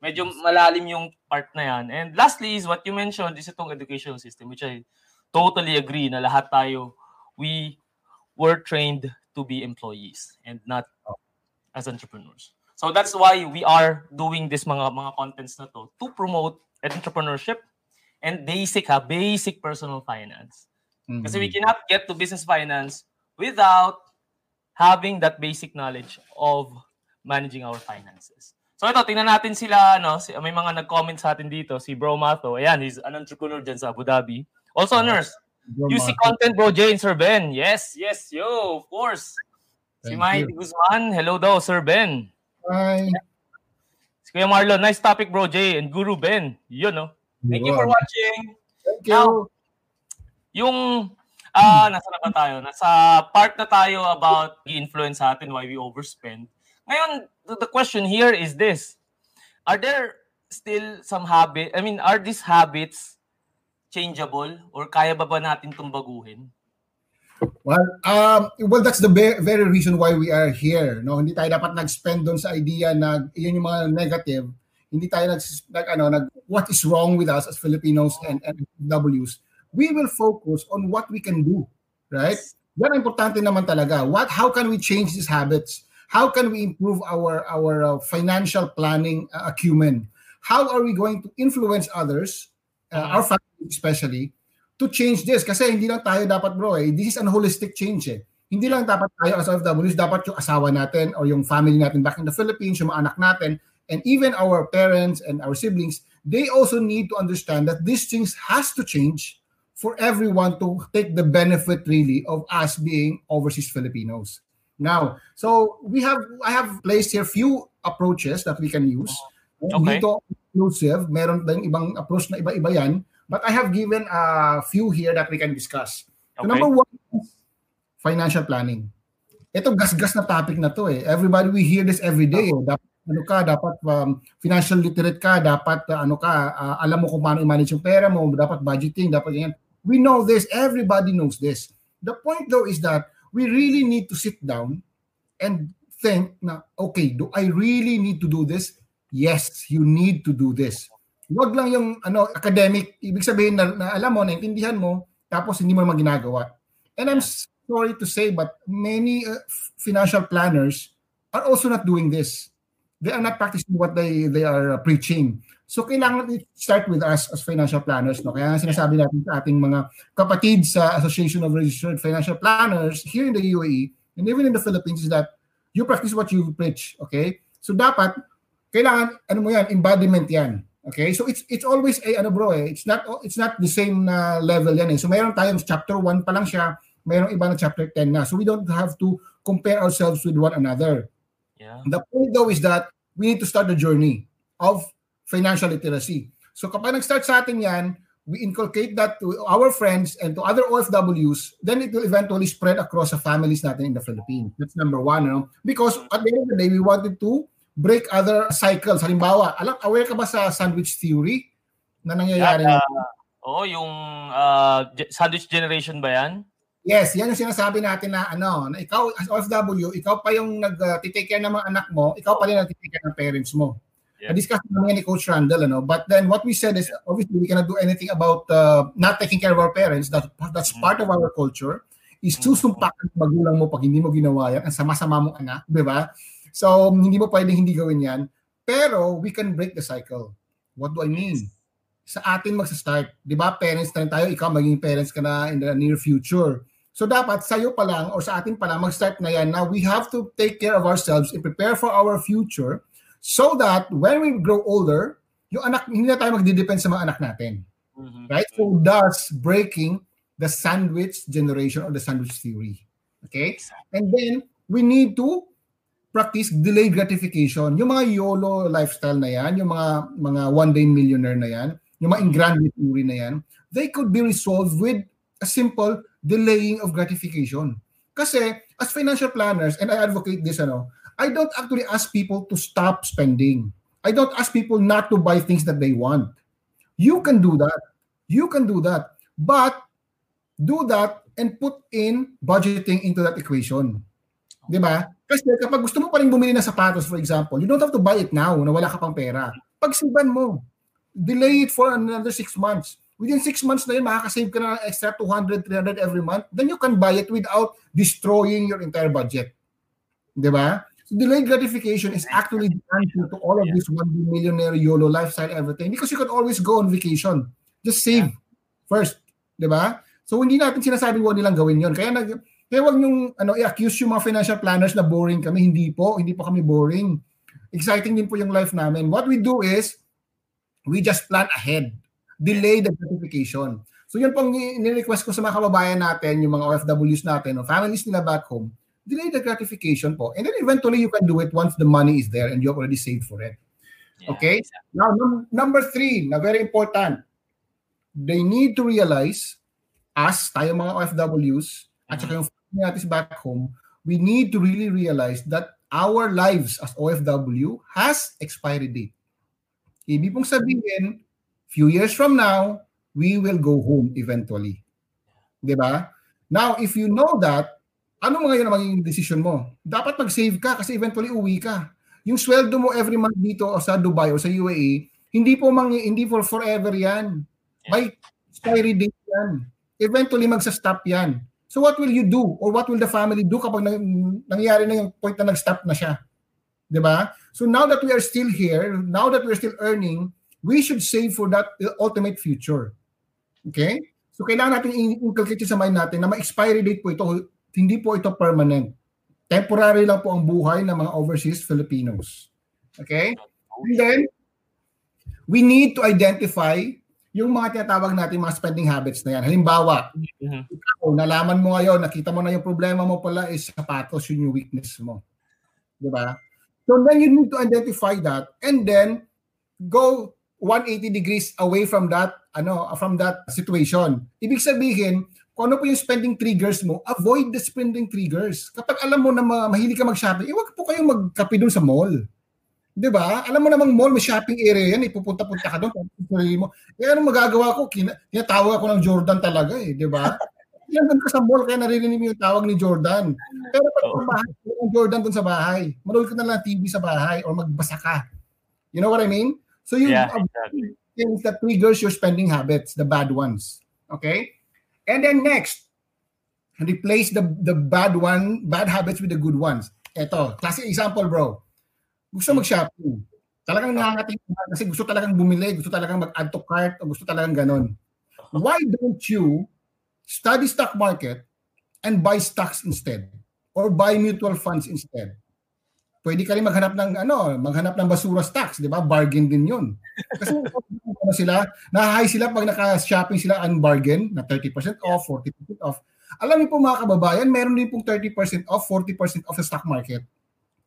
Medyo malalim yung part na yan. And lastly is what you mentioned is itong education system which I totally agree na lahat tayo we were trained to be employees and not as entrepreneurs. So that's why we are doing this mga mga contents na to to promote entrepreneurship and basic ha, basic personal finance. Kasi we Mhm. cannot get to business finance without having that basic knowledge of managing our finances. So ito, tingnan natin sila, ano, si, may mga nag-comment sa atin dito, si Bro Mato. Ayan, he's an entrepreneur dyan sa Abu Dhabi. Also a nurse. Bro, UC Marco. content, Bro Jane, Sir Ben. Yes, yes, yo, of course. Si Thank Mike you. Guzman, hello daw, Sir Ben. Hi. Si Kuya Marlon, nice topic, Bro Jay, and Guru Ben. Yun, no? Thank you for watching. Thank you. Now, Yung, ah, nasa na ba tayo? Nasa part na tayo about the influence sa atin, why we overspend. Ngayon, the question here is this. Are there still some habit, I mean, are these habits changeable or kaya ba ba natin itong baguhin? Well, um, well, that's the very reason why we are here. No, hindi tayo dapat nag-spend doon sa idea na yun yung mga negative. Hindi tayo nag, nag ano, nag what is wrong with us as Filipinos and, and Ws. We will focus on what we can do, right? Yan ang importante naman talaga. What how can we change these habits? How can we improve our our uh, financial planning uh, acumen? How are we going to influence others, uh, our family especially, to change this kasi hindi lang tayo dapat bro eh this is an holistic change eh hindi lang dapat tayo as OFWs dapat yung asawa natin or yung family natin back in the Philippines yung mga anak natin and even our parents and our siblings they also need to understand that these things has to change for everyone to take the benefit really of us being overseas Filipinos now so we have I have placed here few approaches that we can use Okay. dito inclusive meron din ibang approach na iba-iba yan but I have given a few here that we can discuss So Okay. number one is financial planning. Ito gas-gas na topic na to eh. Everybody we hear this every day. Eh. Dapat ano ka, dapat um, financial literate ka, dapat uh, ano ka, uh, alam mo kung paano i-manage yung pera mo, dapat budgeting, dapat ganyan. We know this, everybody knows this. The point though is that we really need to sit down and think na okay, do I really need to do this? Yes, you need to do this. Huwag lang yung ano academic, ibig sabihin na, na alam mo, naintindihan mo, tapos hindi mo naman ginagawa. And I'm sorry to say, but many uh, financial planners are also not doing this. They are not practicing what they they are uh, preaching. So kailangan start with us as financial planners. No? Kaya sinasabi natin sa ating mga kapatid sa Association of Registered Financial Planners here in the UAE and even in the Philippines is that you practice what you preach. Okay? So dapat, kailangan, ano mo yan, embodiment yan. Okay? So it's it's always a ano bro eh, it's not it's not the same na level yan eh. So mayroon tayong chapter 1 pa lang siya, mayroong iba na chapter 10 na. So we don't have to compare ourselves with one another. Yeah. The point though is that we need to start the journey of financial literacy. So kapag nag-start sa atin yan, we inculcate that to our friends and to other OFWs, then it will eventually spread across the families natin in the Philippines. That's number one. No? Because at the end of the day, we wanted to break other cycles. Halimbawa, alam, aware ka ba sa sandwich theory na nangyayari? Yeah, Oo, yung uh, sandwich generation ba yan? Yes, yan yung sinasabi natin na ano, na ikaw as OFW, ikaw pa yung nag-take care ng mga anak mo, ikaw pa rin nag-take care ng parents mo. Yeah. Na-discuss namin yan ni Coach Randall, ano? but then what we said is, obviously, we cannot do anything about uh, not taking care of our parents. That, that's part of our culture. Is susumpakan ng magulang mo pag hindi mo ginawa yan, ang sama-sama mong anak, di ba? So, hindi mo pwedeng hindi gawin yan. Pero, we can break the cycle. What do I mean? Sa atin magsa-start. Di ba, parents na rin tayo, ikaw maging parents ka na in the near future. So dapat sa'yo pa lang or sa atin pa lang mag-start na yan. Now we have to take care of ourselves and prepare for our future so that when we grow older, yung anak, hindi na tayo magdidepend sa mga anak natin. Mhm. Right? So thus breaking the sandwich generation or the sandwich theory. Okay? And then we need to practice delayed gratification. Yung mga YOLO lifestyle na yan, yung mga mga one day millionaire na yan, yung mga ingrande theory na yan, they could be resolved with a simple delaying of gratification. Kasi as financial planners, and I advocate this, ano, I don't actually ask people to stop spending. I don't ask people not to buy things that they want. You can do that. You can do that. But do that and put in budgeting into that equation. Di ba? Kasi kapag gusto mo pa rin bumili ng sapatos, for example, you don't have to buy it now na wala ka pang pera. Pagsiban mo. Delay it for another six months. Within six months na yun, makakasave ka na ng extra 200, 300 every month. Then you can buy it without destroying your entire budget. Di ba? So delayed gratification is actually the answer to all of this one millionaire YOLO lifestyle everything because you can always go on vacation. Just save first. Di ba? So hindi natin sinasabing huwag nilang gawin yon. Kaya nag kaya wag yung ano i-accuse yung mga financial planners na boring kami. Hindi po, hindi po kami boring. Exciting din po yung life namin. What we do is we just plan ahead. Delay the gratification. So yun pong ni-request ko sa mga kababayan natin, yung mga OFWs natin, o families nila back home, delay the gratification po. And then eventually you can do it once the money is there and you have already saved for it. Yeah. Okay? Now, num- number three, na very important, they need to realize, us, tayo mga OFWs, at saka mm-hmm. yung family natin back home, we need to really realize that our lives as OFW has expiry date. Ibig pong sabihin, few years from now, we will go home eventually. Di ba? Now, if you know that, ano mga yun ang magiging decision mo? Dapat mag-save ka kasi eventually uwi ka. Yung sweldo mo every month dito o sa Dubai o sa UAE, hindi po mang, hindi for forever yan. May expiry date yan. Eventually magsa-stop yan. So what will you do or what will the family do kapag nang, nangyari na yung point na nag-stop na siya? 'Di ba? So now that we are still here, now that we're still earning, we should save for that ultimate future. Okay? So kailangan natin inculcate sa mind natin na ma-expiry date po ito, hindi po ito permanent. Temporary lang po ang buhay ng mga overseas Filipinos. Okay? And then, we need to identify yung mga tinatawag natin mga spending habits na yan. Halimbawa, Mhm. ikaw, nalaman mo ngayon, nakita mo na yung problema mo pala is sapatos, yun yung weakness mo. Di ba? So then you need to identify that and then go 180 degrees away from that ano from that situation. Ibig sabihin, kung ano po yung spending triggers mo, avoid the spending triggers. Kapag alam mo na ma- mahilig ka mag-shopping, eh, wag po kayong magkape doon sa mall. 'Di ba? Alam mo namang mall, may shopping area yan, ipupunta-punta ka doon, sarili mo. Eh anong magagawa ko? Kina, tinatawag ako ng Jordan talaga eh, 'di ba? Yan doon ka sa mall kaya naririnig mo yung tawag ni Jordan. Pero pag sa bahay, yung Jordan doon sa bahay. Manood ka na lang TV sa bahay or magbasa ka. You know what I mean? So you Yeah, exactly. things that triggers your spending habits, the bad ones. Okay? And then next, replace the the bad one, bad habits with the good ones. Ito, classic example, bro. Gusto mag-shopping. Talagang nangangating ka kasi gusto talagang bumili, gusto talagang mag-add to cart, o gusto talagang ganon. Why don't you study stock market and buy stocks instead? Or buy mutual funds instead? Pwede ka rin maghanap ng ano, maghanap ng basura stocks, 'di ba? Bargain din 'yun. Kasi ano sila, na-high sila pag naka-shopping sila ang bargain na 30% off, 40% off. Alam niyo po mga kababayan, meron din pong 30% off, 40% off sa stock market.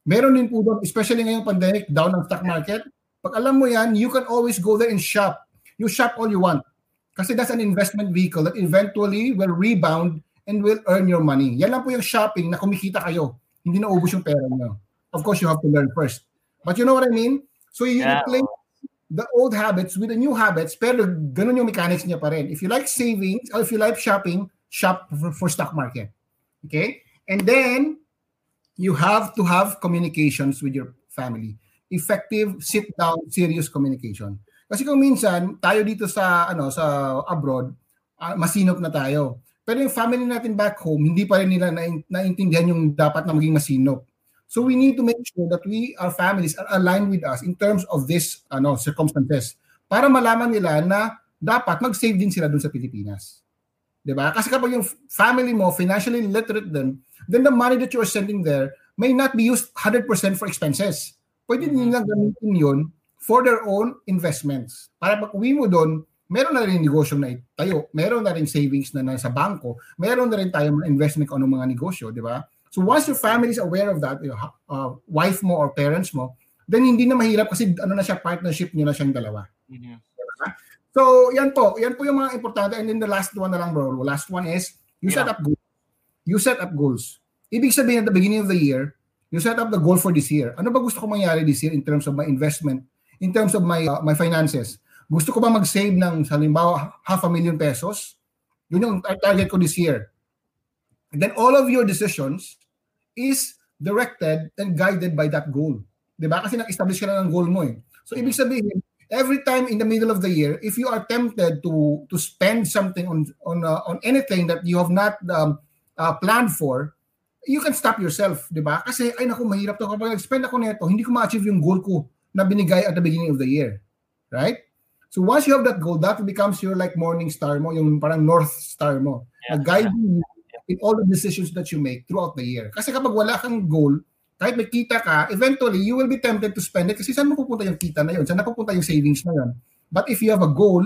Meron din po doon, especially ngayong pandemic, down ang stock market. Pag alam mo yan, you can always go there and shop. You shop all you want. Kasi that's an investment vehicle that eventually will rebound and will earn your money. Yan lang po yung shopping na kumikita kayo. Hindi na ubos yung pera niyo. Of course, you have to learn first. But you know what I mean? So you Yeah. replace the old habits with the new habits, pero ganun yung mechanics niya pa rin. If you like savings, or if you like shopping, shop for, for stock market. Okay? And then, you have to have communications with your family. Effective, sit down, serious communication. Kasi kung minsan, tayo dito sa, ano, sa abroad, ah, masinop na tayo. Pero yung family natin back home, hindi pa rin nila na, naintindihan yung dapat na maging masinop. So we need to make sure that we, our families are aligned with us in terms of this ano, circumstances para malaman nila na dapat mag-save din sila dun sa Pilipinas. ba? Kasi kapag yung family mo financially literate din, then the money that you are sending there may not be used 100% for expenses. Pwede din nilang gamitin yun for their own investments. Para pag uwi mo doon, meron na rin negosyo na tayo, meron na rin savings na nasa bangko, meron na rin tayo mga investment kung anong mga negosyo, di ba? So once your family is aware of that, you know, uh, wife mo or parents mo, then hindi na mahirap kasi ano na siya, partnership niyo na siyang dalawa. Mhm. So, yan po. Yan po yung mga importante. And then the last one na lang, bro. Last one is, you set Yeah. up goals. You set up goals. Ibig sabihin at the beginning of the year, you set up the goal for this year. Ano ba gusto ko mangyari this year in terms of my investment, in terms of my uh, my finances? Gusto ko ba mag-save ng, halimbawa, half a million pesos? Yun yung tar- target ko this year. And then all of your decisions is directed and guided by that goal. 'Di ba? Kasi nag-establish ka na ng goal mo eh. So ibig sabihin, every time in the middle of the year, if you are tempted to to spend something on on uh, on anything that you have not um, uh, planned for, you can stop yourself, 'di ba? Kasi ay naku, mahirap to kapag nag-spend ako nito, hindi ko ma-achieve yung goal ko na binigay at the beginning of the year. Right? So once you have that goal, that becomes your like morning star mo, yung parang north star mo. Yeah. Na guiding you in all the decisions that you make throughout the year. Kasi kapag wala kang goal, kahit may kita ka, eventually you will be tempted to spend it kasi saan mapupunta yung kita na yun? Saan napupunta yung savings na yun? But if you have a goal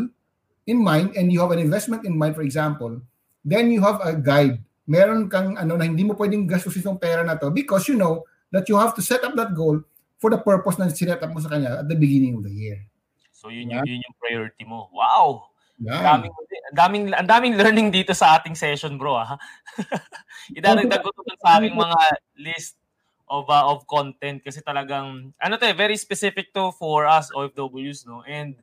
in mind and you have an investment in mind, for example, then you have a guide. Meron kang ano na hindi mo pwedeng gastusin yung pera na to because you know that you have to set up that goal for the purpose na sinet up mo sa kanya at the beginning of the year. So yun yung, yun yung priority mo. Wow! Yan. Daming, daming, ang daming learning dito sa ating session, bro. Ah. Idadagdag ko to sa aking mga list of uh, of content kasi talagang ano to eh, very specific to for us OFWs no and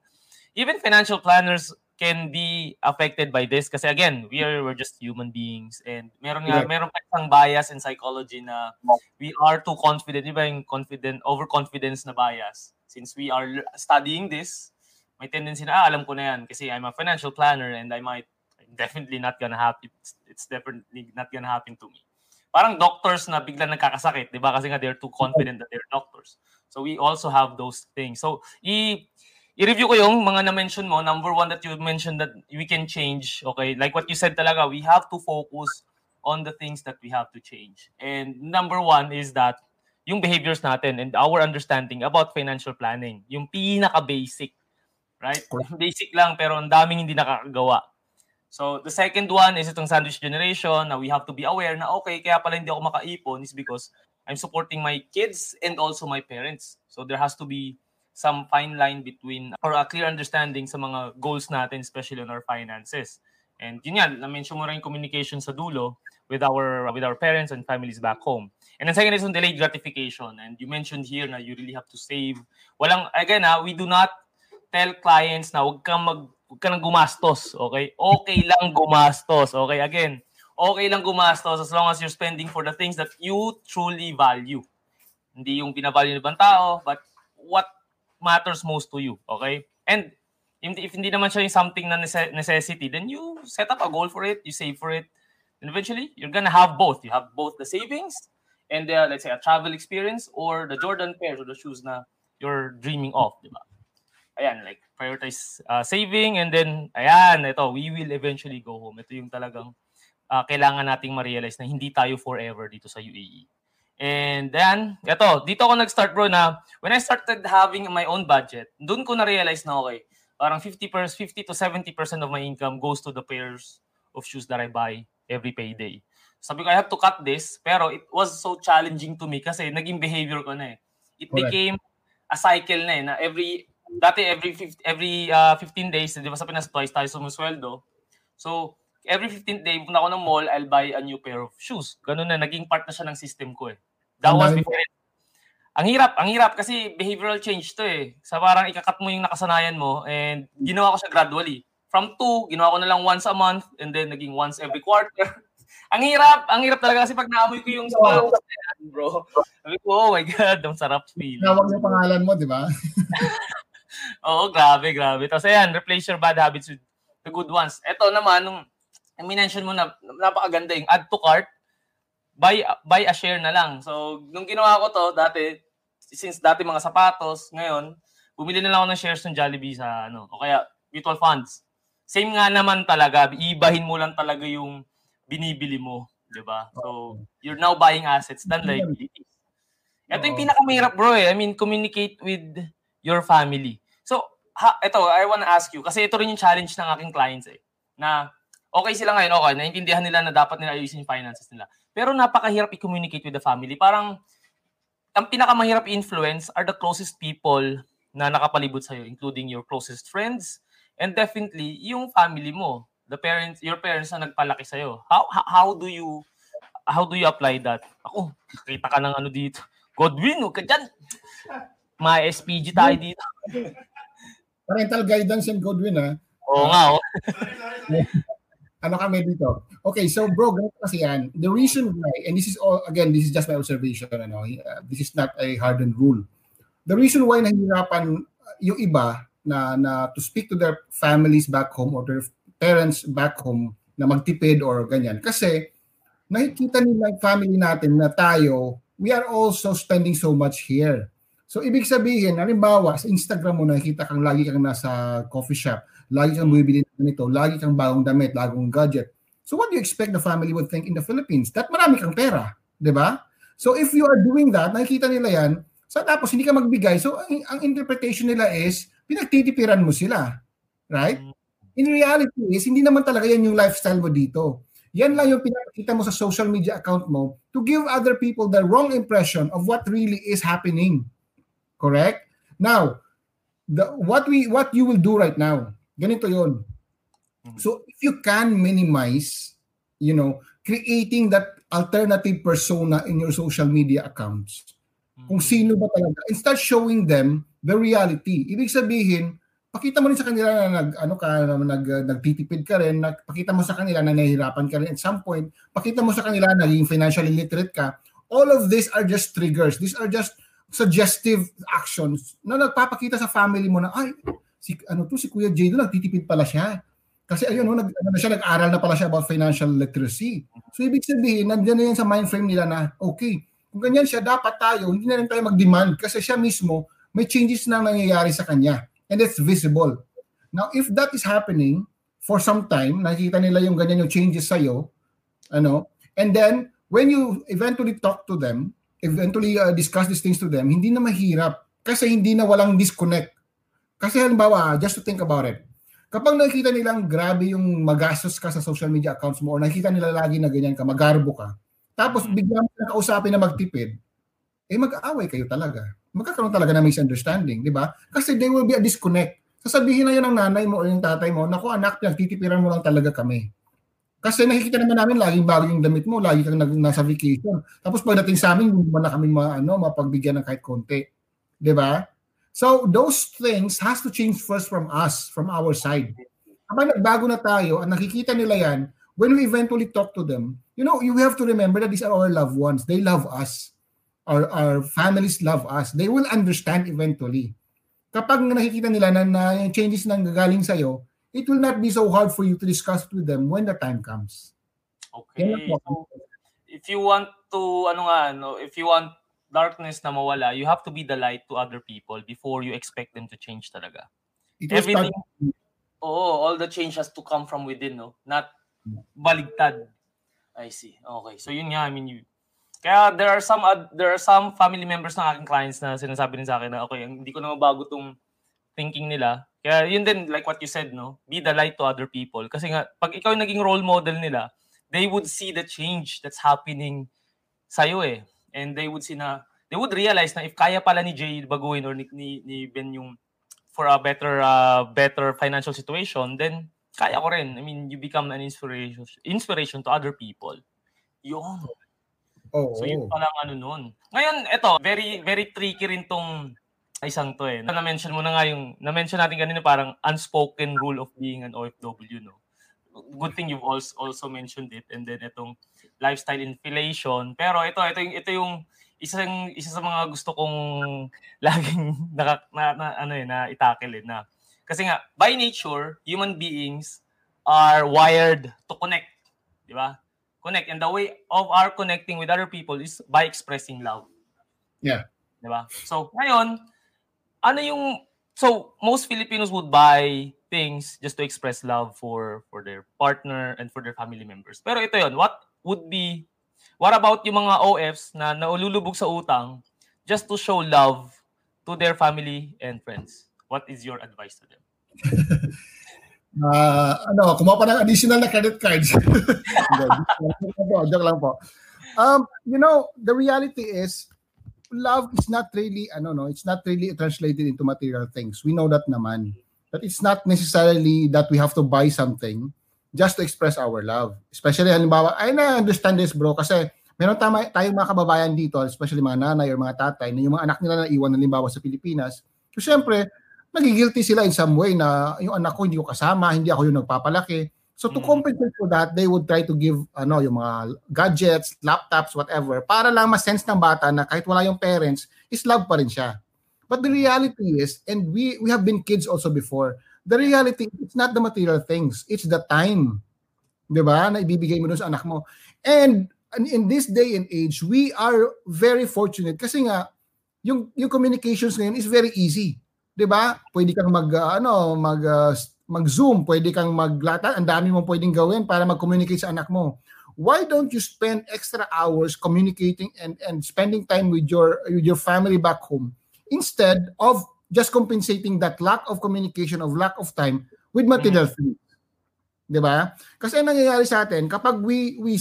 even financial planners can be affected by this kasi again we are we're just human beings and meron nga Yeah. meron pa isang bias in psychology na we are too confident di ba yung confident overconfidence na bias since we are studying this may tendency na ah, alam ko na yan kasi I'm a financial planner and I might definitely not gonna happen it's, it's definitely not gonna happen to me parang doctors na bigla nagkakasakit, 'di ba? Kasi nga they're too confident that they're doctors. So we also have those things. So i i-review ko yung mga na-mention mo. Number one that you mentioned that we can change. Okay, like what you said talaga, we have to focus on the things that we have to change. And number one is that yung behaviors natin and our understanding about financial planning. Yung pinaka-basic. Right? Basic lang pero ang daming hindi nakakagawa. So, the second one is itong sandwich generation na we have to be aware na okay, kaya pala hindi ako makaipon is because I'm supporting my kids and also my parents. So, there has to be some fine line between or a clear understanding sa mga goals natin, especially on our finances. And yun yan, na-mention mo rin communication sa dulo with our with our parents and families back home. And then second is on delayed gratification. And you mentioned here na you really have to save. Walang, again ha, we do not tell clients na huwag kang mag huwag ka nang gumastos, okay? Okay lang gumastos, okay? Again, okay lang gumastos as long as you're spending for the things that you truly value. Hindi yung binavalue ng ibang tao, but what matters most to you, okay? And if, hindi naman siya yung something na necessity, then you set up a goal for it, you save for it, and eventually you're gonna have both. You have both the savings and the, let's say, a travel experience or the Jordan pairs or the shoes na you're dreaming of, di ba? Ayan, like, prioritize uh, saving and then, ayan, ito, we will eventually go home. Ito yung talagang uh, kailangan nating ma-realize na hindi tayo forever dito sa UAE. And then, eto, dito ako nag-start bro na when I started having my own budget, doon ko na-realize na okay, parang 50, 50 to 70% of my income goes to the pairs of shoes that I buy every payday. Sabi ko, I have to cut this, pero it was so challenging to me kasi naging behavior ko na eh. It Correct. became a cycle na eh, na every, dati every 50, every uh, 15 days, di ba sa Pinas twice tayo sumusweldo. So, every 15th day, punta ako ng mall, I'll buy a new pair of shoes. Ganun na, naging part na siya ng system ko eh. That was before it. Ang hirap, ang hirap kasi behavioral change to eh. Sa parang ikakat mo yung nakasanayan mo and ginawa ko siya gradually. From two, ginawa ko na lang once a month and then naging once every quarter. ang hirap, ang hirap talaga kasi pag naamoy ko yung oh. bro. Sabi ko, oh my God, ang sarap feel. Tawag yung pangalan mo, di ba? Oo, grabe, grabe. Tapos ayan, replace your bad habits with the good ones. Ito naman, nung I-mention mo na napakaganda yung add to cart buy buy a share na lang. So, nung ginawa ko to dati, since dati mga sapatos, ngayon, bumili na lang ako ng shares ng Jollibee sa ano, o kaya mutual funds. Same nga naman talaga, ibahin mo lang talaga yung binibili mo, 'di ba? So, you're now buying assets than liabilities. Ito yung pinakamahirap, bro, eh. I mean, communicate with your family. So, ha, ito, I want to ask you, kasi ito rin yung challenge ng aking clients eh, na okay sila ngayon, okay, naintindihan nila na dapat nila ayusin yung finances nila. Pero napakahirap i-communicate with the family. Parang ang pinakamahirap i-influence are the closest people na nakapalibot sa'yo, including your closest friends, and definitely yung family mo, the parents, your parents na nagpalaki sa'yo. How, how, how do you, how do you apply that? Ako, kita ka ng ano dito. Godwin, huwag ka dyan. Ma SPG tayo dito. Parental guidance and Godwin, ha? Oo nga, oh. ano kami dito. Okay, so bro, ganito kasi yan. The reason why, and this is all, again, this is just my observation, ano, uh, this is not a hardened rule. The reason why nahihirapan yung iba na, na to speak to their families back home or their parents back home na magtipid or ganyan. Kasi nakikita nila family natin na tayo, we are also spending so much here. So ibig sabihin, halimbawa, sa Instagram mo nakikita kang lagi kang nasa coffee shop, lagi kang bumibili ng ganito, lagi kang bagong damit, bagong gadget. So what do you expect the family would think in the Philippines? That marami kang pera, di ba? So if you are doing that, nakikita nila yan, so tapos hindi ka magbigay, so ang, ang interpretation nila is, pinagtitipiran mo sila. Right? In reality is, hindi naman talaga yan yung lifestyle mo dito. Yan lang yung pinakita mo sa social media account mo to give other people the wrong impression of what really is happening. Correct? Now, the what we what you will do right now Ganito yon. Mm-hmm. So if you can minimize, you know, creating that alternative persona in your social media accounts, kung mm-hmm. sino ba talaga, and start showing them the reality. Ibig sabihin, pakita mo rin sa kanila na nag ano ka na nag nagtitipid ka rin, pakita mo sa kanila na nahihirapan ka rin at some point, pakita mo sa kanila na naging financially literate ka. All of these are just triggers. These are just suggestive actions na nagpapakita sa family mo na ay si ano to si Kuya Jay do nagtitipid pala siya. Kasi ayun no, nag, ano siya nag-aral na pala siya about financial literacy. So ibig sabihin, nandiyan na yan sa mind frame nila na okay, kung ganyan siya dapat tayo hindi na rin tayo mag-demand kasi siya mismo may changes na nangyayari sa kanya. and it's visible. Now, if that is happening for some time, nakikita nila yung ganyan yung changes sa'yo, ano, and then, when you eventually talk to them, eventually uh, discuss these things to them, hindi na mahirap kasi hindi na walang disconnect. Kasi halimbawa, just to think about it, kapag nakikita nilang grabe yung magastos ka sa social media accounts mo or nakikita nila lagi na ganyan ka, magarbo ka, tapos bigla mo na kausapin na magtipid, eh mag-aaway kayo talaga. Magkakaroon talaga ng misunderstanding, di ba? Kasi there will be a disconnect. Sasabihin na yun ng nanay mo o yung tatay mo, naku anak, pinagtitipiran mo lang talaga kami. Kasi nakikita naman namin laging bago yung damit mo, lagi kang nasa vacation. Tapos pagdating sa amin, hindi na kami ma, ano, mapagbigyan ng kahit konti. Di ba? So those things has to change first from us, from our side. Kapag nagbago na tayo at nakikita nila yan, when we eventually talk to them, you know, you have to remember that these are our loved ones. They love us. Our, our families love us. They will understand eventually. Kapag nakikita nila na, na yung changes nang gagaling sa'yo, it will not be so hard for you to discuss it with them when the time comes. Okay. So, if you want to, ano nga, if you want darkness na mawala, you have to be the light to other people before you expect them to change talaga. It Everything, oh, all the change has to come from within, no? Not baligtad. I see. Okay. So yun nga, I mean, you, kaya there are some oth- there are some family members ng aking clients na sinasabi din sa akin na okay, hindi ko na mabago tong thinking nila. Kaya yun din like what you said, no? Be the light to other people. Kasi nga pag ikaw yung naging role model nila, they would see the change that's happening sa'yo eh. And they would see na they would realize na if kaya pala ni Jay baguhin or ni, ni, ni Ben yung for a better uh, better financial situation, then kaya ko rin. I mean, you become an inspiration inspiration to other people. Yun. oh, So yun pa lang ano nun. Ngayon, eto, very very tricky rin tong isang to eh. Na-mention mo na nga yung, na-mention natin kanina parang unspoken rule of being an OFW, no? Good thing you've also, also mentioned it. And then itong lifestyle inflation. Pero ito, ito yung, ito yung isang, isa sa mga gusto kong laging naka, na, na, ano eh, na itakil eh, na kasi nga, by nature, human beings are wired to connect. Di ba? Connect. And the way of our connecting with other people is by expressing love. Yeah. Di ba? So, ngayon, ano yung, so, most Filipinos would buy things just to express love for for their partner and for their family members. Pero ito yon what would be, what about yung mga OFs na naululubog sa utang just to show love to their family and friends? What is your advice to them? Ah, ano, kumuha pa ng additional na credit cards. Joke lang po. Um, you know, the reality is love is not really ano no, it's not really translated into material things. We know that naman. But it's not necessarily that we have to buy something just to express our love. Especially halimbawa, I na-understand this bro kasi meron tama, tayong mga kababayan dito, especially mga nanay or mga tatay, na yung mga anak nila na iwan halimbawa sa Pilipinas. So syempre, nagigilty sila in some way na yung anak ko hindi ko kasama, hindi ako yung nagpapalaki. So to Mm. compensate for that, they would try to give ano yung mga gadgets, laptops, whatever, para lang ma-sense ng bata na kahit wala yung parents, is love pa rin siya. But the reality is, and we we have been kids also before, the reality, it's not the material things, it's the time. 'Di ba? Na ibibigay mo dun sa anak mo. And in- in this day and age, we are very fortunate kasi nga yung yung communications ngayon is very easy. 'Di ba? Pwede kang mag uh, ano, mag uh, mag-Zoom, pwede kang maglata, ang dami mong pwedeng gawin para mag-communicate sa anak mo. Why don't you spend extra hours communicating and and spending time with your with your family back home instead of just compensating that lack of communication of lack of time with material things. 'Di ba? Kasi ang nangyayari sa atin kapag we we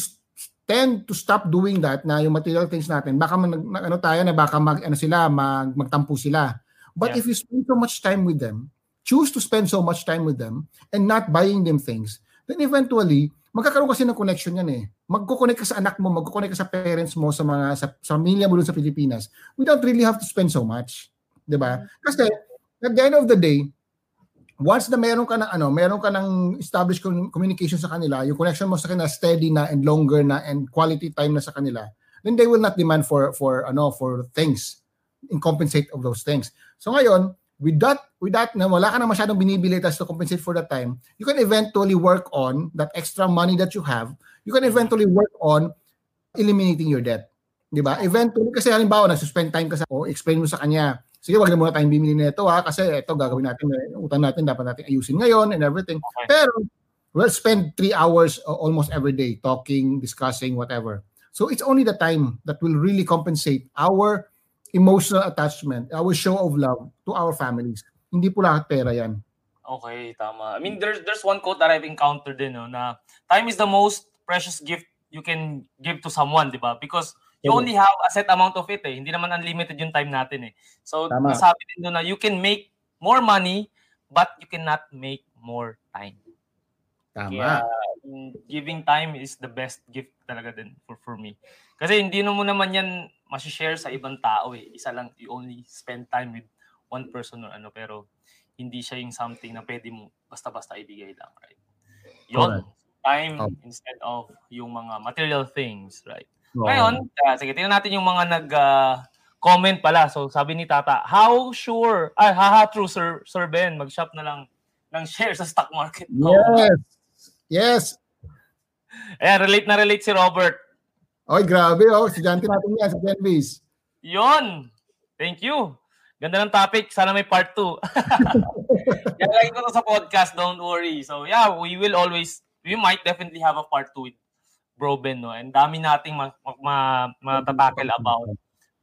tend to stop doing that na yung material things natin baka man, nag- ano tayo na baka mag ano sila mag, magtampo sila. But Yeah. if you spend so much time with them, choose to spend so much time with them and not buying them things, then eventually magkakaroon kasi ng connection yan eh. Magko-connect ka sa anak mo, magko-connect ka sa parents mo, sa mga sa, sa pamilya mo dun sa Pilipinas. We don't really have to spend so much. 'Di ba? Kasi at the end of the day, once na meron ka ng ano, meron ka ng established com- communication sa kanila, yung connection mo sa kanila steady na and longer na and quality time na sa kanila, then they will not demand for for ano for things in compensate of those things. So ngayon, with that with that na wala ka na masyadong binibili tas to compensate for that time, you can eventually work on that extra money that you have. You can eventually work on eliminating your debt. 'Di ba? Eventually kasi halimbawa nagsuspend time ka sa o explain mo sa kanya sige, wag na muna tayong bimili nito ha, kasi ito gagawin natin, yung utang natin, dapat natin ayusin ngayon and everything. Okay. Pero, we'll spend three hours uh, almost every day talking, discussing, whatever. So it's only the time that will really compensate our emotional attachment, our show of love to our families. Hindi po lahat pera yan. Okay, tama. I mean, there's there's one quote that I've encountered din, no, na time is the most precious gift you can give to someone, di ba? Because you only have a set amount of it, eh. Hindi naman unlimited yung time natin, eh. So, Tama. nasabi din doon na you can make more money, but you cannot make more time. Tama. Kaya, giving time is the best gift talaga din for, for me. Kasi hindi mo naman yan masishare sa ibang tao eh. Isa lang, you only spend time with one person or ano, pero hindi siya yung something na pwede mo basta-basta ibigay lang, right? Yun. Time Oh. instead of yung mga material things, right? Oo. Ngayon, ah, sige, tingnan natin yung mga nag ah, comment pala. So sabi ni Tata, how sure, ah, haha, true, Sir, Sir Ben, mag-shop na lang ng share sa stock market. Yes. Yes. Ayan, relate na relate si Robert. Oy, grabe oh. Estudyante natin yan sa Genbase. Yon. Thank you. Ganda ng topic. Sana may part 2. Yan lagi ko to sa podcast. Don't worry. So yeah, we will always, we might definitely have a part 2 with Bro Ben. No? And dami nating ma, ma, ma- matatakel about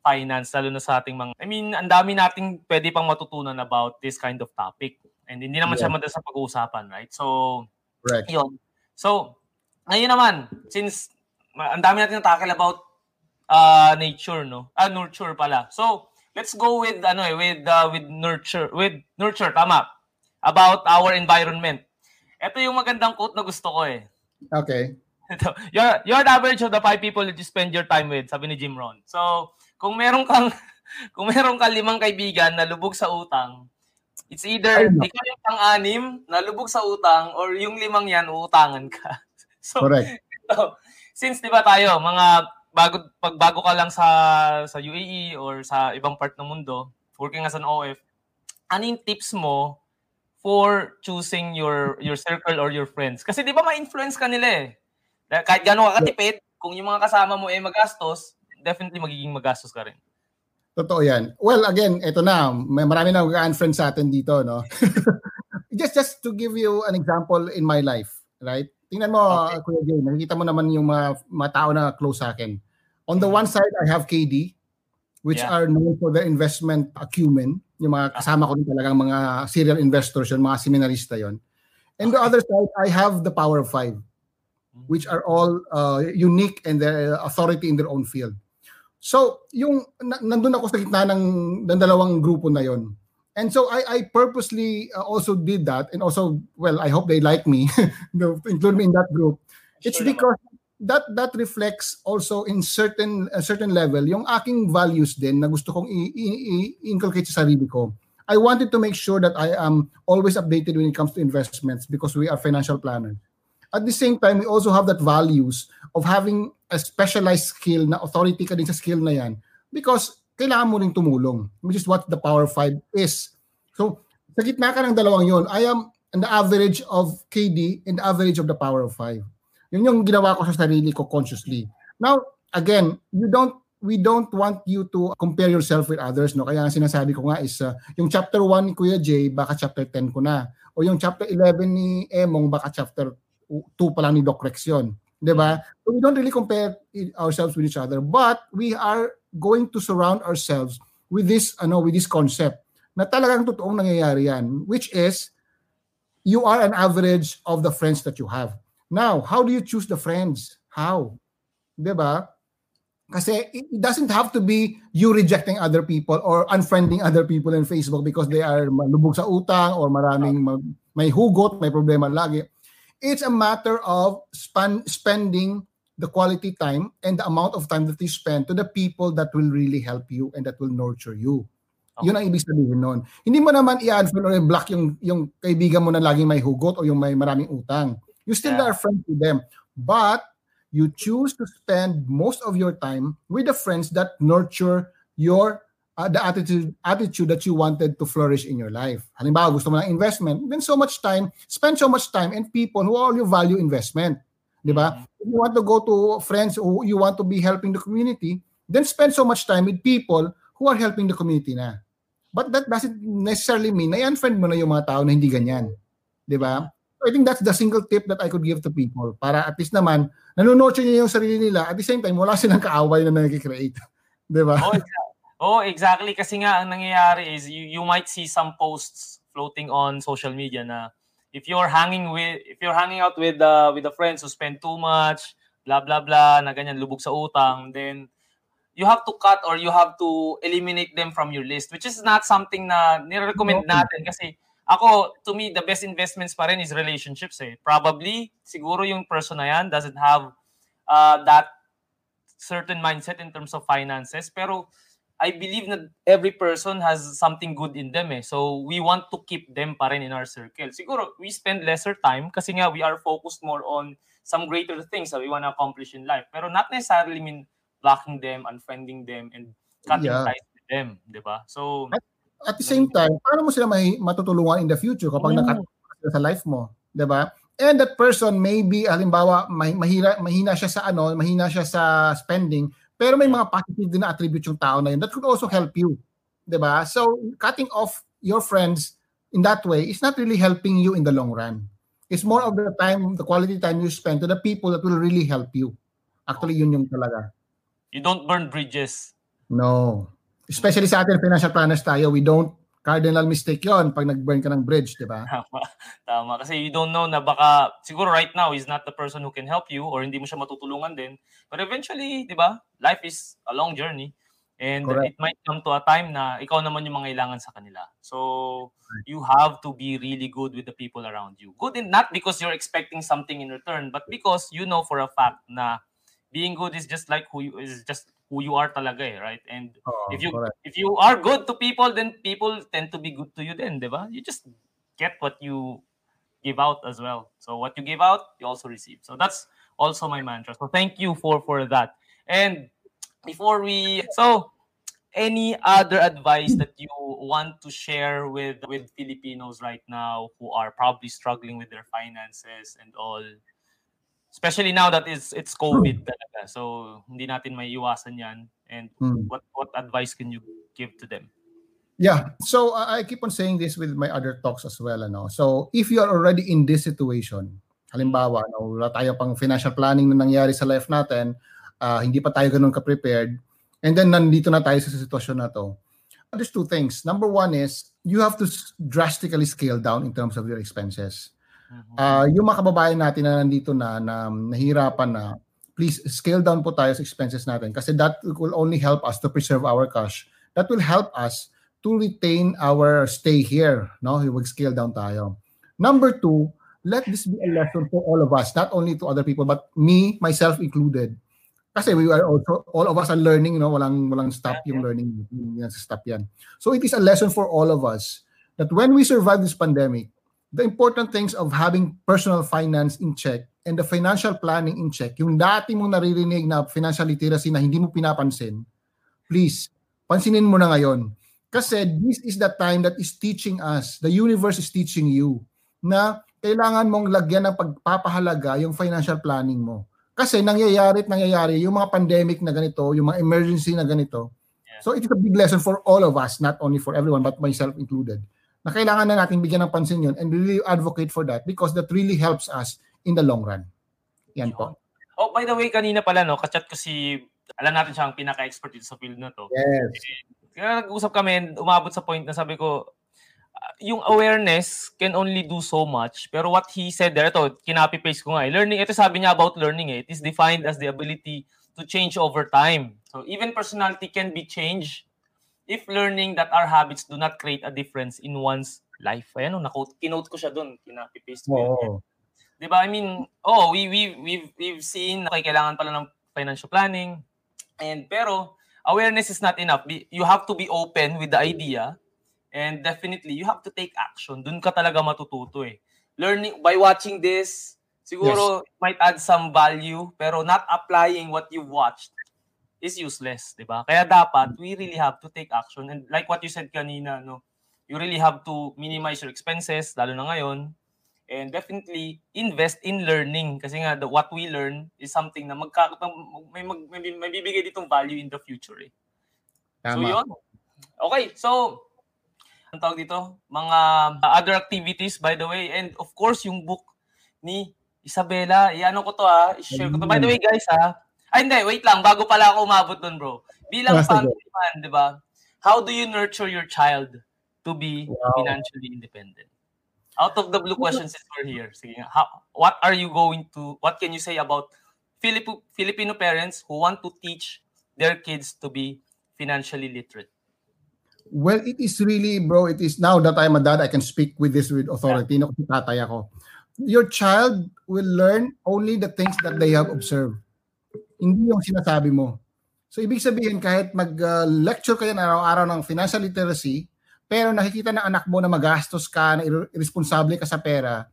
finance, lalo na sa ating mga, I mean, ang dami nating pwede pang matutunan about this kind of topic. And hindi naman siya Yeah. madalas sa pag-uusapan, right? So, Correct. yun. So, ngayon naman, since ang dami natin natakil about uh, nature, no? Ah, nurture pala. So, let's go with ano eh, with uh, with nurture, with nurture tama. About our environment. Ito yung magandang quote na gusto ko eh. Okay. Ito, you're, you're the average of the five people that you spend your time with, sabi ni Jim Rohn. So, kung meron kang kung meron kang limang kaibigan na lubog sa utang, it's either ikaw yung pang-anim na lubog sa utang or yung limang yan uutangan ka. So, Correct. So, since 'di ba tayo, mga bago pag bago ka lang sa sa UAE or sa ibang part ng mundo, working as an OF, ano yung tips mo for choosing your your circle or your friends? Kasi 'di ba ma-influence ka nila eh. Kahit gano'n ka katipid, kung yung mga kasama mo eh magastos, definitely magiging magastos ka rin. Totoo yan. Well, again, ito na. May marami na mag-unfriend sa atin dito, no? just just to give you an example in my life, right? Tingnan mo, Okay. Kuya Jay, nakikita mo naman yung mga, mga tao na close sa akin. On the one side, I have KD, which Yeah. are known for their investment acumen. Yung mga kasama ko din talagang mga serial investors yun, mga seminarista yon. And the Okay. other side, I have the power of five, which are all uh, unique and their authority in their own field. So, yung na, nandun ako sa gitna ng, ng dalawang grupo na yon. And so I I purposely uh, also did that and also well I hope they like me include me in that group. It's Sure naman. because that that reflects also in certain a certain level yung aking values din na gusto kong i- i- i- inculcate sa sarili ko. I wanted to make sure that I am always updated when it comes to investments because we are financial planners. At the same time, we also have that values of having a specialized skill na authority ka din sa skill na yan because kailangan mo rin tumulong, which is what the Power 5 is. So, sa gitna ka ng dalawang yon, I am in the average of KD and the average of the Power of 5. Yun yung ginawa ko sa sarili ko consciously. Now, again, you don't we don't want you to compare yourself with others no kaya sinasabi ko nga is uh, yung chapter 1 ni Kuya Jay baka chapter 10 ko na o yung chapter 11 ni Emong baka chapter 2 pa lang ni Doc Rex yun 'di ba so we don't really compare ourselves with each other but we are going to surround ourselves with this ano with this concept na talagang totoong nangyayari yan which is you are an average of the friends that you have. Now how do you choose the friends? How? 'di ba kasi it doesn't have to be you rejecting other people or unfriending other people in Facebook because they are malubog sa utang or maraming ma- may hugot, may problema lagi. It's a matter of span, spending the quality time and the amount of time that you spend to the people that will really help you and that will nurture you. Yun ang ibig sabihin nun. Hindi mo naman i-unfriend or i-block yung, yung kaibigan mo na laging may hugot o yung may maraming utang. You still Yeah. are friends with them. But you choose to spend most of your time with the friends that nurture your uh, the attitude attitude that you wanted to flourish in your life. Halimbawa, gusto mo ng investment, then so much time, spend so much time in people who all you value investment. Di ba? If you want to go to friends who you want to be helping the community, then spend so much time with people who are helping the community na. But that doesn't necessarily mean na unfriend mo na yung mga tao na hindi ganyan. Di ba? So I think that's the single tip that I could give to people para at least naman nanonotch niya yung sarili nila at the same time wala silang kaaway na nag-create. Di ba? Oh, exactly. Oh, exactly. Kasi nga, ang nangyayari is you, you might see some posts floating on social media na if you're hanging with if you're hanging out with uh, with the friends who spend too much blah blah blah na ganyan lubog sa utang then you have to cut or you have to eliminate them from your list which is not something na nire-recommend natin. Kasi ako to me the best investments pa rin is relationships eh. Probably siguro yung person na yan doesn't have uh, that certain mindset in terms of finances. Pero I believe that every person has something good in them eh. So we want to keep them pa rin in our circle. Siguro we spend lesser time kasi nga we are focused more on some greater things that we want to accomplish in life. Pero not necessarily mean blocking them, unfriending them, and cutting Yeah. ties with them, di ba? So, At the same time, paano mo sila may matutulungan in the future kapag Oo. nakat sila sa life mo, 'di ba? And that person maybe halimbawa may, mahira mahina siya sa ano, mahina siya sa spending, pero may mga positive din na attributes yung tao na yun that could also help you, ba? So cutting off your friends in that way is not really helping you in the long run. It's more of the time, the quality time you spend to the people that will really help you. Actually, yun yung talaga. you don't burn bridges. No. Especially sa atin, financial planners tayo, we don't cardinal mistake yon pag nag-burn ka ng bridge, di ba? Tama. Tama. Kasi you don't know na baka, siguro right now, he's not the person who can help you or hindi mo siya matutulungan din. But eventually, di ba, life is a long journey. And Correct. it might come to a time na ikaw naman yung mga ilangan sa kanila. So, you have to be really good with the people around you. Good in, not because you're expecting something in return, but because you know for a fact na being good is just like who you, is just who you are talaga eh, right? And Oo, if you correct. if you are good to people, then people tend to be good to you then, di ba? You just get what you give out as well. So what you give out, you also receive. So that's also my mantra. So thank you for for that. And before we so any other advice that you want to share with with Filipinos right now who are probably struggling with their finances and all especially now that it's it's COVID talaga. So hindi natin may iwasan 'yan and Hmm. what what advice can you give to them? Yeah. So uh, I keep on saying this with my other talks as well. Ano? So if you are already in this situation, halimbawa, no, wala tayo pang financial planning na nangyari sa life natin, ah, hindi pa tayo ganun ka-prepared, and then nandito na tayo sa sitwasyon na to. There's two things. Number one is you have to drastically scale down in terms of your expenses. Ah, yung mga kababayan natin na nandito na, na nahirapan na, please scale down po tayo sa expenses natin kasi that will only help us to preserve our cash. That will help us to retain our stay here. No, Huwag scale down tayo. Number two, let this be a lesson for all of us, not only to other people, but me, myself included. Kasi we are also, all of us are learning, no? walang, walang stop yung learning. Yan stop yan. So it is a lesson for all of us that when we survive this pandemic, the important things of having personal finance in check and the financial planning in check, yung dati mong naririnig na financial literacy na hindi mo pinapansin, please, pansinin mo na ngayon. Kasi this is the time that is teaching us, the universe is teaching you, na kailangan mong lagyan ng pagpapahalaga yung financial planning mo. Kasi nangyayari at nangyayari yung mga pandemic na ganito, yung mga emergency na ganito. Yeah. So it is a big lesson for all of us, not only for everyone, but myself included na kailangan na natin bigyan ng pansin yun and really advocate for that because that really helps us in the long run. Yan po. Oh, by the way, kanina pala no, kachat ko si alam natin siya ang pinaka-expert dito sa field na to. Yes. Kaya nag-usap kami, umabot sa point na sabi ko, ah, yung awareness can only do so much. Pero what he said there, ito, kinapi-paste ko nga. eh. Learning, ito sabi niya about learning eh. It is defined as the ability to change over time. So even personality can be changed if learning that our habits do not create a difference in one's life. Ayan, na-quote, kinote ko siya dun. Kinapi-paste ko yun. Oo. 'Di ba? I mean, oh, we we we've we've seen na kailangan pala ng financial planning. And pero awareness is not enough. You have to be open with the idea and definitely you have to take action. Doon ka talaga matututo eh. Learning by watching this, siguro might add some value pero not applying what you've watched is useless, 'di ba? Kaya dapat we really have to take action and like what you said kanina, no. You really have to minimize your expenses lalo na ngayon and definitely invest in learning kasi nga the, what we learn is something na magka, may, mag, may, may bibigay ditong value in the future eh. So Tama. yun. Okay, so ang tawag dito, mga other activities by the way. And of course, yung book ni Isabela, iano ko to ah, i-share ko to. By the way guys ah, ay hindi, wait lang, bago pala ako umabot dun bro. Bilang Ah, sige. family man, di ba? How do you nurture your child to be Wow. financially independent? Out of the blue questions is we're here. Sige. How, what are you going to, what can you say about Filip- Filipino parents who want to teach their kids to be financially literate? Well, it is really, bro, it is now that I'm a dad, I can speak with this with authority. No, kasi tatay ako. Your child will learn only the things that they have observed. Hindi yung sinasabi mo. So, ibig sabihin, kahit mag-lecture kayo na araw-araw ng financial literacy, pero nakikita ng anak mo na magastos ka, na ir- irresponsable ka sa pera,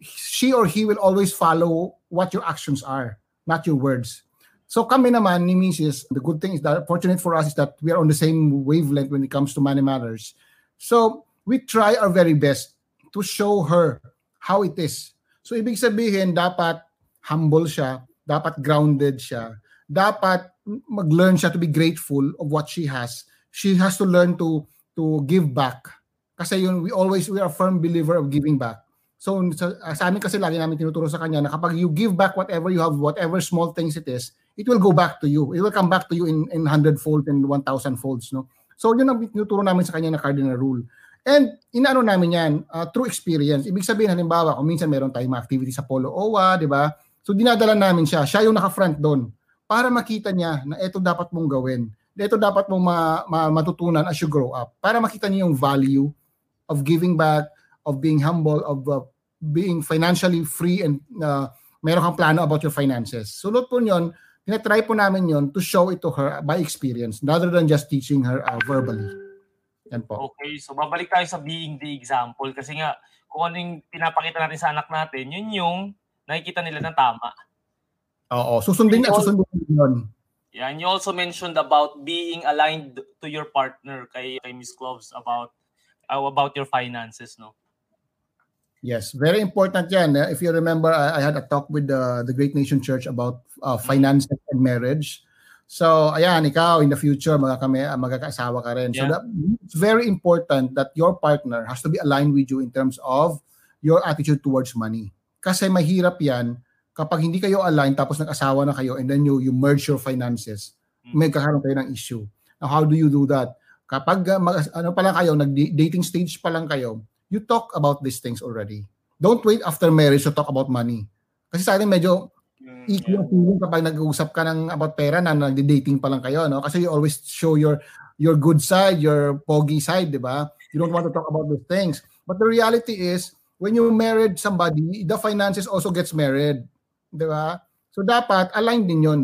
she or he will always follow what your actions are, not your words. So kami naman ni Mrs. The good thing is that fortunate for us is that we are on the same wavelength when it comes to money matters. So we try our very best to show her how it is. So ibig sabihin dapat humble siya, dapat grounded siya, dapat mag-learn siya to be grateful of what she has. She has to learn to to give back. Kasi yun, we always we are firm believer of giving back. So sa, sa amin kasi lagi namin tinuturo sa kanya na kapag you give back whatever you have, whatever small things it is, it will go back to you. It will come back to you in in 100 fold and 1000 folds, no? So yun ang tinuturo namin sa kanya na cardinal rule. And inaano namin yan uh, through experience. Ibig sabihin halimbawa, kung minsan meron tayong mga activity sa Polo OWA, di ba? So dinadala namin siya. Siya yung naka-front doon para makita niya na ito dapat mong gawin. Ito dapat mong ma- ma- matutunan as you grow up. Para makita niya yung value of giving back, of being humble, of uh, being financially free and uh, meron kang plano about your finances. Sulot po yun, tinatry po namin yon to show it to her by experience rather than just teaching her uh, verbally. Yan po. Okay, so babalik tayo sa being the example kasi nga kung ano yung pinapakita natin sa anak natin, yun yung nakikita nila na tama. Oo, susundin at susundin yun. Yeah, and you also mentioned about being aligned to your partner kay, kay Miss Cloves about uh, about your finances, no? Yes, very important yan. Uh, If you remember, I, I had a talk with the, the Great Nation Church about uh, finances and marriage. So, ayan, ikaw in the future, mga kami, uh, magkakaasawa ka rin. So, Yeah. that, it's very important that your partner has to be aligned with you in terms of your attitude towards money. Kasi mahirap yan kapag hindi kayo aligned tapos nag-asawa na kayo and then you, you merge your finances, Mm. may kakaroon kayo ng issue. Now, how do you do that? Kapag uh, mag, ano pa lang kayo, nag-dating stage pa lang kayo, you talk about these things already. Don't wait after marriage to talk about money. Kasi sa atin medyo equal yung feeling kapag nag-uusap ka ng about pera na nagde-dating pa lang kayo, no? Kasi you always show your your good side, your pogi side, di ba? You don't want to talk about those things. But the reality is, when you married somebody, the finances also gets married. Di ba? So dapat align din yon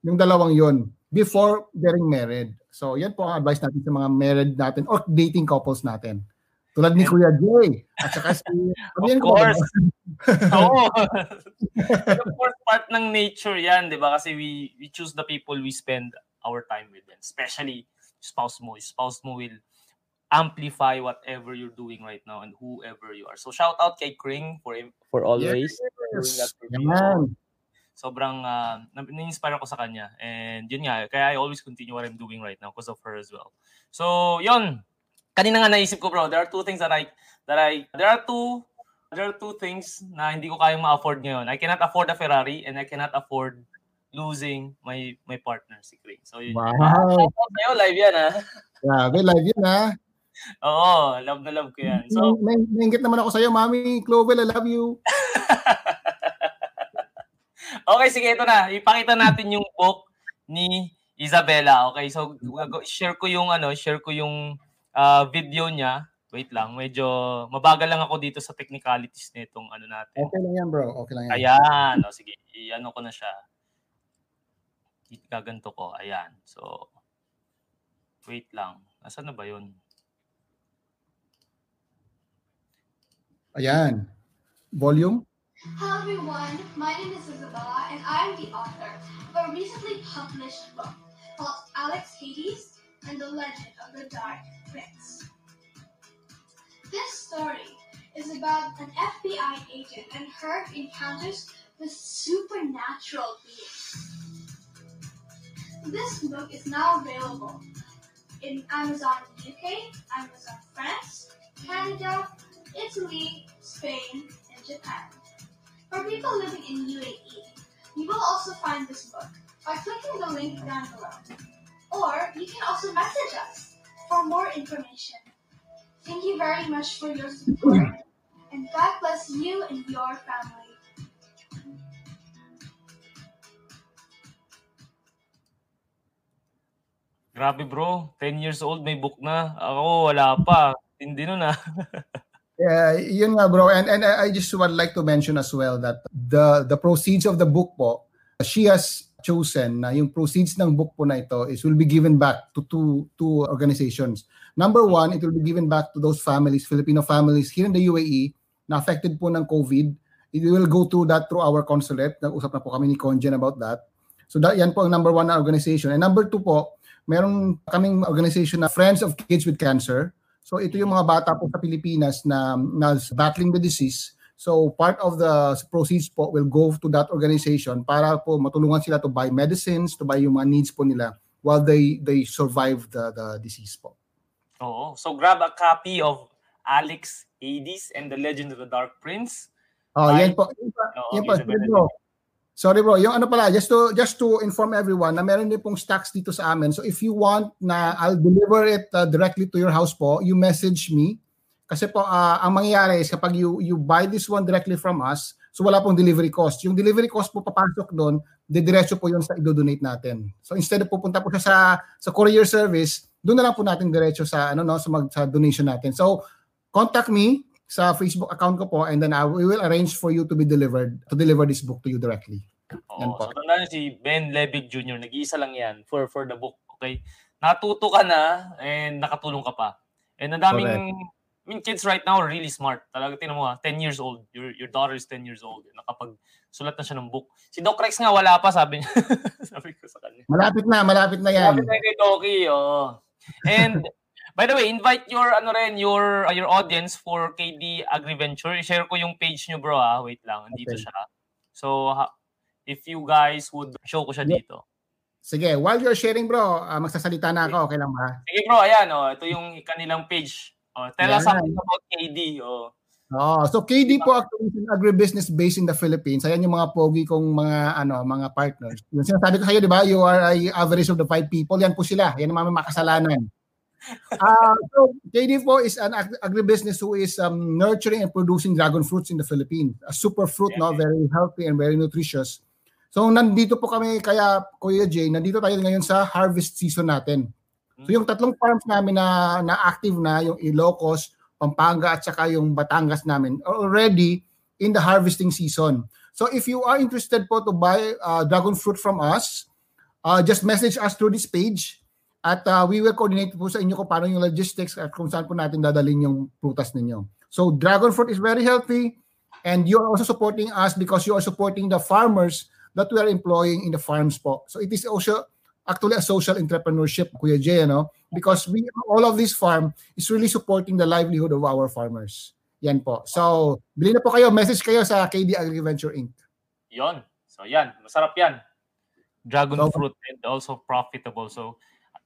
yung dalawang yon before getting married. So yan po ang advice natin sa mga married natin or dating couples natin. Tulad ni Kuya Jay at saka si Of course. Oo. Of course, part ng nature yan, di ba? Kasi we, we choose the people we spend our time with them. Especially spouse mo. Spouse mo will amplify whatever you're doing right now and whoever you are. So shout out kay Kring for for always doing that for me. Yan. Sobrang uh, na-inspire ako sa kanya. And yun nga, kaya I always continue what I'm doing right now because of her as well. So, yun. Kanina nga naisip ko, bro, there are two things that I, that I, there are two, there are two things na hindi ko kayang ma-afford ngayon. I cannot afford a Ferrari and I cannot afford losing my my partner, si Kring. So, yun. Wow. Shout out sa'yo, live yan, ha? Grabe, live yun ha. Oo, love na love ko yan. So, may, nainggit naman ako sa'yo, Mami Clovel, I love you. Okay, sige, ito na. Ipakita natin yung book ni Isabella. Okay, so share ko yung ano, share ko yung ah, video niya. Wait lang, medyo mabagal lang ako dito sa technicalities nitong ano natin. Okay lang yan, bro. Okay lang yan. Ayan, o sige, i-ano ko na siya. Gaganto ko, ayan. So, wait lang. Nasaan na ba yun? Ayan. Volume? Hello everyone, my name is Isabella and I'm the author of a recently published book called Alex Hades and the Legend of the Dark Prince. This story is about an FBI agent and her encounters with supernatural beings. This book is now available in Amazon UK, Amazon France, Canada, Italy, Spain, and Japan. For people living in UAE, you will also find this book by clicking the link down below. Or you can also message us for more information. Thank you very much for your support, and God bless you and your family. Grabe bro, 10 years old may book na. Ako wala pa. Hindi nun ah. Yeah, yun nga bro. And and I just would like to mention as well that the the proceeds of the book po, she has chosen na yung proceeds ng book po na ito is will be given back to two two organizations. Number one, it will be given back to those families, Filipino families here in the UAE na affected po ng COVID. It will go through that through our consulate. Nag-usap na po kami ni Conjen about that. So that, yan po ang number one na organization. And number two po, meron kaming organization na Friends of Kids with Cancer. So ito yung mga bata po sa Pilipinas na, na battling the disease. So part of the proceeds po will go to that organization para po matulungan sila to buy medicines, to buy yung mga needs po nila while they they survive the the disease po. Oo. So grab a copy of Alex Hades and the Legend of the Dark Prince. Oh, Bye. yan po. Yan po, Oo, yan po. Sorry, bro. Yung ano pala, just to just to inform everyone na meron din pong stocks dito sa amin. So if you want na I'll deliver it uh, directly to your house po, you message me. Kasi po uh, ang mangyayari is kapag you you buy this one directly from us, so wala pong delivery cost. Yung delivery cost po papasok doon, didiretso po yun sa i-donate natin. So instead of pupunta po siya sa sa courier service, doon na lang po natin diretso sa ano no sa mag sa donation natin. So contact me sa Facebook account ko po and then I, we will arrange for you to be delivered to deliver this book to you directly. Yan Oo. po. So niyo si Ben Lebig Jr. Nag-iisa lang yan for for the book. Okay? Natuto ka na and nakatulong ka pa. And ang daming I mean, kids right now are really smart. Talaga, tinan mo ha, 10 years old. Your, your daughter is 10 years old. Nakapag sulat na siya ng book. Si Doc Rex nga wala pa, sabi niya. sabi ko sa kanya. Malapit na, malapit na yan. Sabi tayo kay Doki, oo. And, by the way, invite your, ano rin, your, uh, your audience for KD AgriVenture. I-share ko yung page nyo, bro, ah. Wait lang, dito Okay. siya. So, ha- if you guys would show ko siya Yeah. dito. Sige, while you're sharing bro, ah, magsasalita na ako, okay lang ba? Sige, bro, ayan, oh. Ito yung kanilang page. Oh, tell us Yan. something about KD. Oh. Oh, so KD po actually is an agribusiness based in the Philippines. Ayan yung mga pogi kong mga ano, mga partners. Yung sinasabi ko sa iyo, 'di ba? You are a average of the five people. Yan po sila. Yan ang mga makasalanan. Ah, so KD po is an ag- agribusiness who is um, nurturing and producing dragon fruits in the Philippines. A super fruit, no, very healthy and very nutritious. So nandito po kami kaya Kuya Jay, nandito tayo ngayon sa harvest season natin. So yung tatlong farms namin na na active na yung Ilocos, Pampanga at saka yung Batangas namin are already in the harvesting season. So if you are interested po to buy uh, dragon fruit from us, uh, just message us through this page at uh, we will coordinate po sa inyo kung paano yung logistics at kung saan po natin dadalhin yung prutas ninyo. So dragon fruit is very healthy and you are also supporting us because you are supporting the farmers that we are employing in the farms po. So it is also actually a social entrepreneurship, Kuya Jay, no? Because we all of this farm is really supporting the livelihood of our farmers. Yan po. So, bili na po kayo, message kayo sa KD Agriventure Inc. Yon. So, yan. Masarap yan. Dragon So- fruit and also profitable. So,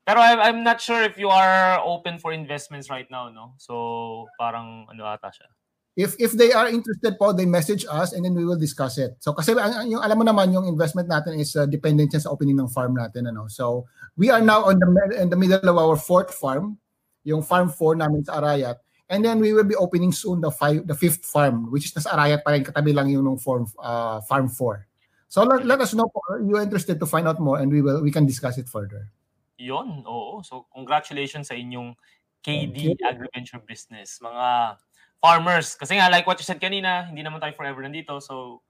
pero I'm, I'm not sure if you are open for investments right now, no? So, parang ano ata siya. If if they are interested po, they message us and then we will discuss it. So kasi ang- yung alam mo naman yung investment natin is uh, dependent sa opening ng farm natin ano. So we are now on the in the middle of our fourth farm, yung farm 4 namin sa Arayat. And then we will be opening soon the five, the fifth farm which is nasa Arayat pa rin katabi lang yung nung farm uh, farm 4. So let, let us know po you interested to find out more and we will we can discuss it further. Yon, oo. So, congratulations sa inyong KD Agriventure Business. Mga farmers. Kasi nga, like what you said kanina, hindi naman tayo forever nandito. So,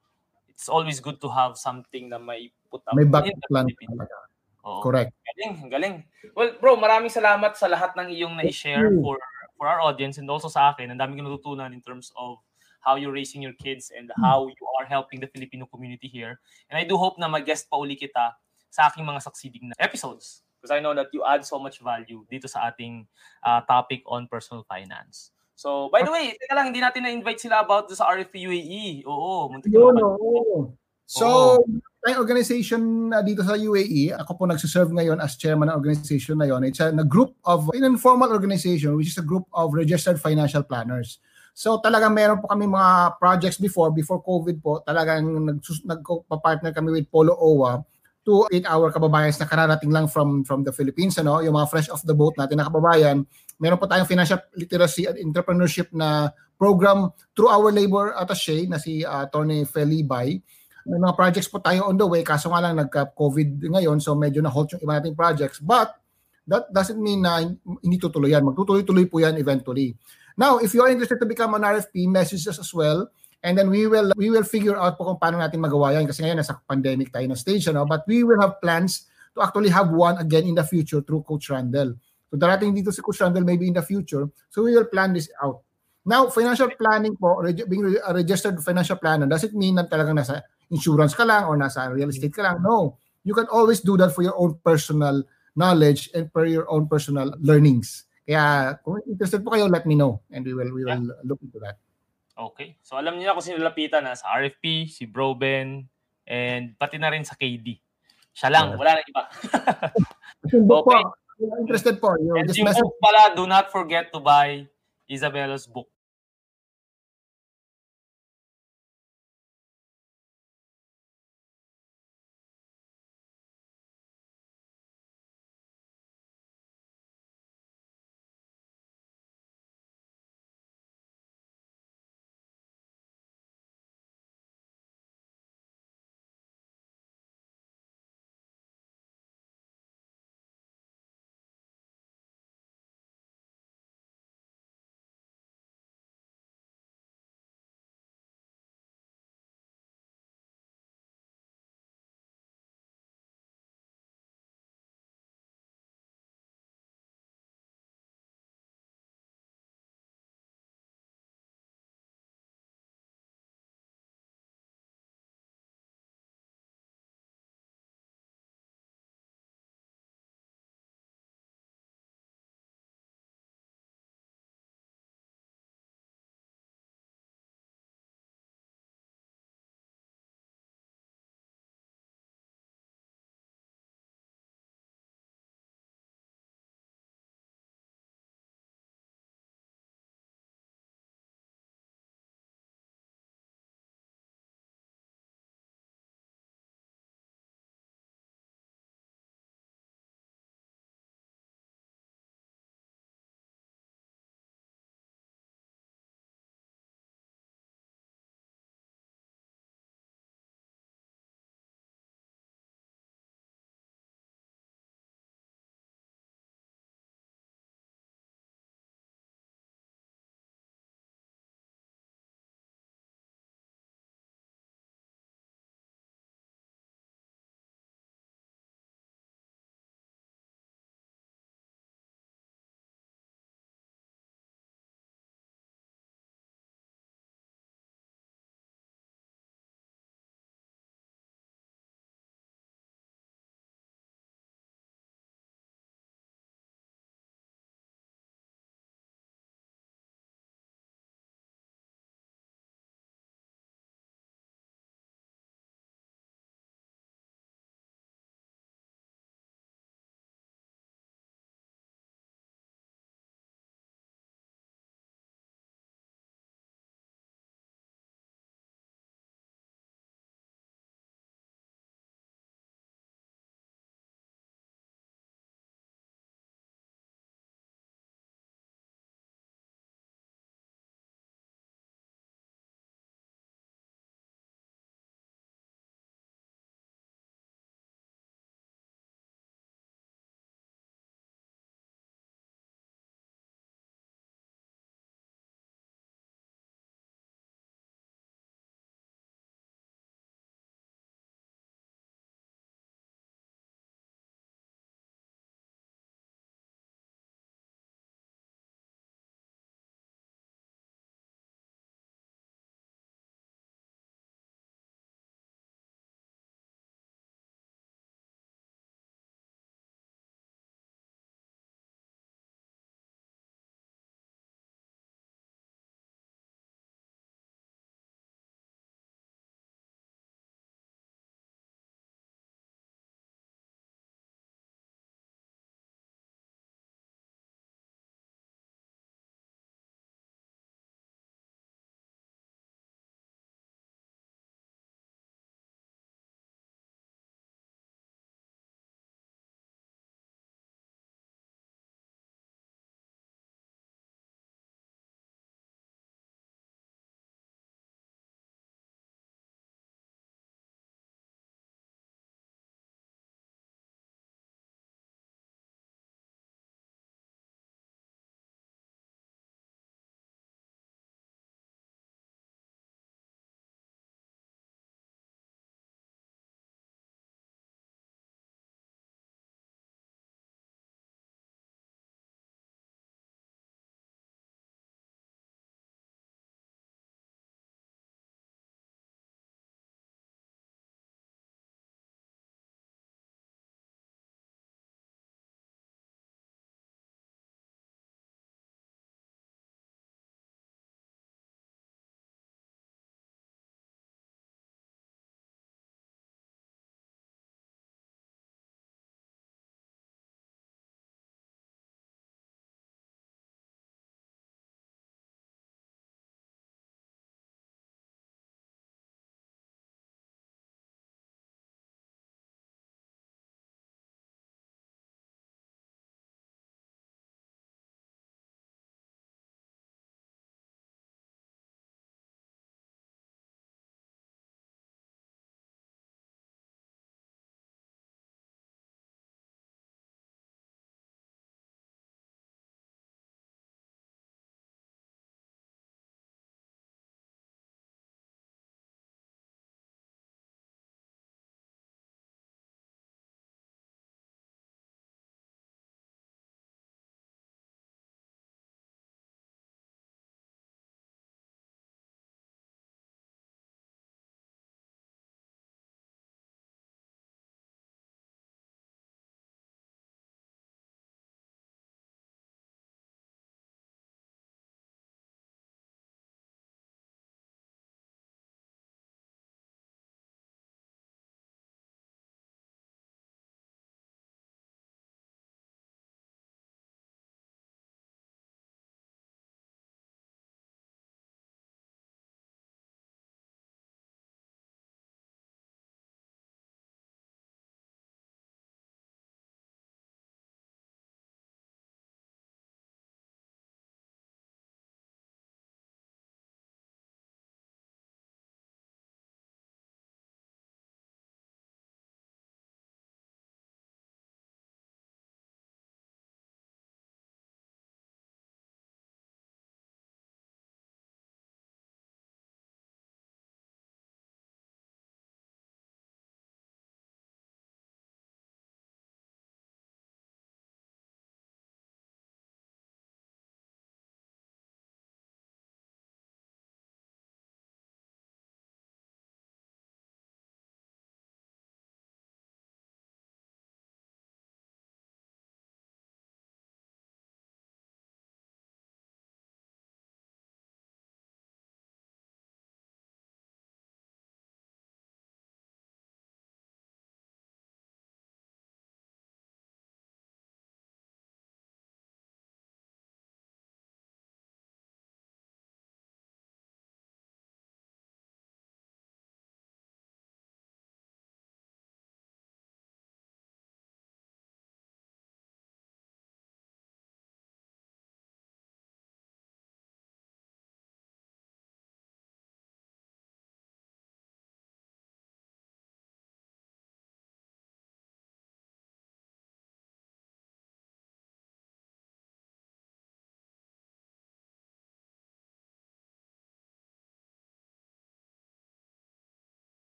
it's always good to have something na may put up May the plan talaga. Oo. Correct. Galing, galing. Well, bro, maraming salamat sa lahat ng iyong na-share for for our audience and also sa akin. Ang daming natutunan in terms of how you're raising your kids and Hmm. how you are helping the Filipino community here. And I do hope na mag-guest pa uli kita sa aking mga succeeding na episodes because I know that you add so much value dito sa ating uh, topic on personal finance. So, by the way, teka lang, hindi natin na-invite sila about sa RFP UAE. Oo, muntik mapag- oo. So, tayong organization uh, dito sa UAE. Ako po nagsiserve ngayon as chairman ng organization na yon. It's a, a group of, an informal organization, which is a group of registered financial planners. So talagang meron po kami mga projects before, before COVID po, talagang nagpa-partner kami with Polo OWA to 8 our kababayan na kararating lang from from the Philippines ano? Yung mga fresh off the boat natin na kababayan meron po tayong financial literacy and entrepreneurship na program through our labor attaché na si uh, Tony Felibay. May mga projects po tayo on the way kaso nga lang nagka-COVID ngayon so medyo na halt yung iba nating projects but that doesn't mean na hindi tutuloy yan. Magtutuloy-tuloy po yan eventually. Now if you are interested to become an RFP message us as well and then we will we will figure out po kung paano natin magawa yan kasi ngayon nasa pandemic tayo na stage ano but we will have plans to actually have one again in the future through Coach Randall so darating dito si Coach Randall maybe in the future so we will plan this out now financial planning po being a registered financial planner does it mean na talagang nasa insurance ka lang or nasa real estate ka lang. No. You can always do that for your own personal knowledge and for your own personal learnings. Kaya kung interested po kayo, let me know and we will we will yeah. look into that. Okay. So alam niyo na kung sino lapitan na sa RFP, si Broben, and pati na rin sa KD. Siya lang, wala na iba. okay. Po, interested po. And yung book pala, do not forget to buy Isabella's book.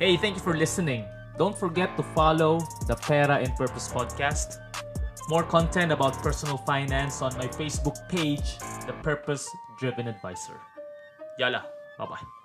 Hey, thank you for listening. Don't forget to follow the Pera and Purpose podcast. More content about personal finance on my Facebook page, The Purpose Driven Advisor. Yala, bye-bye.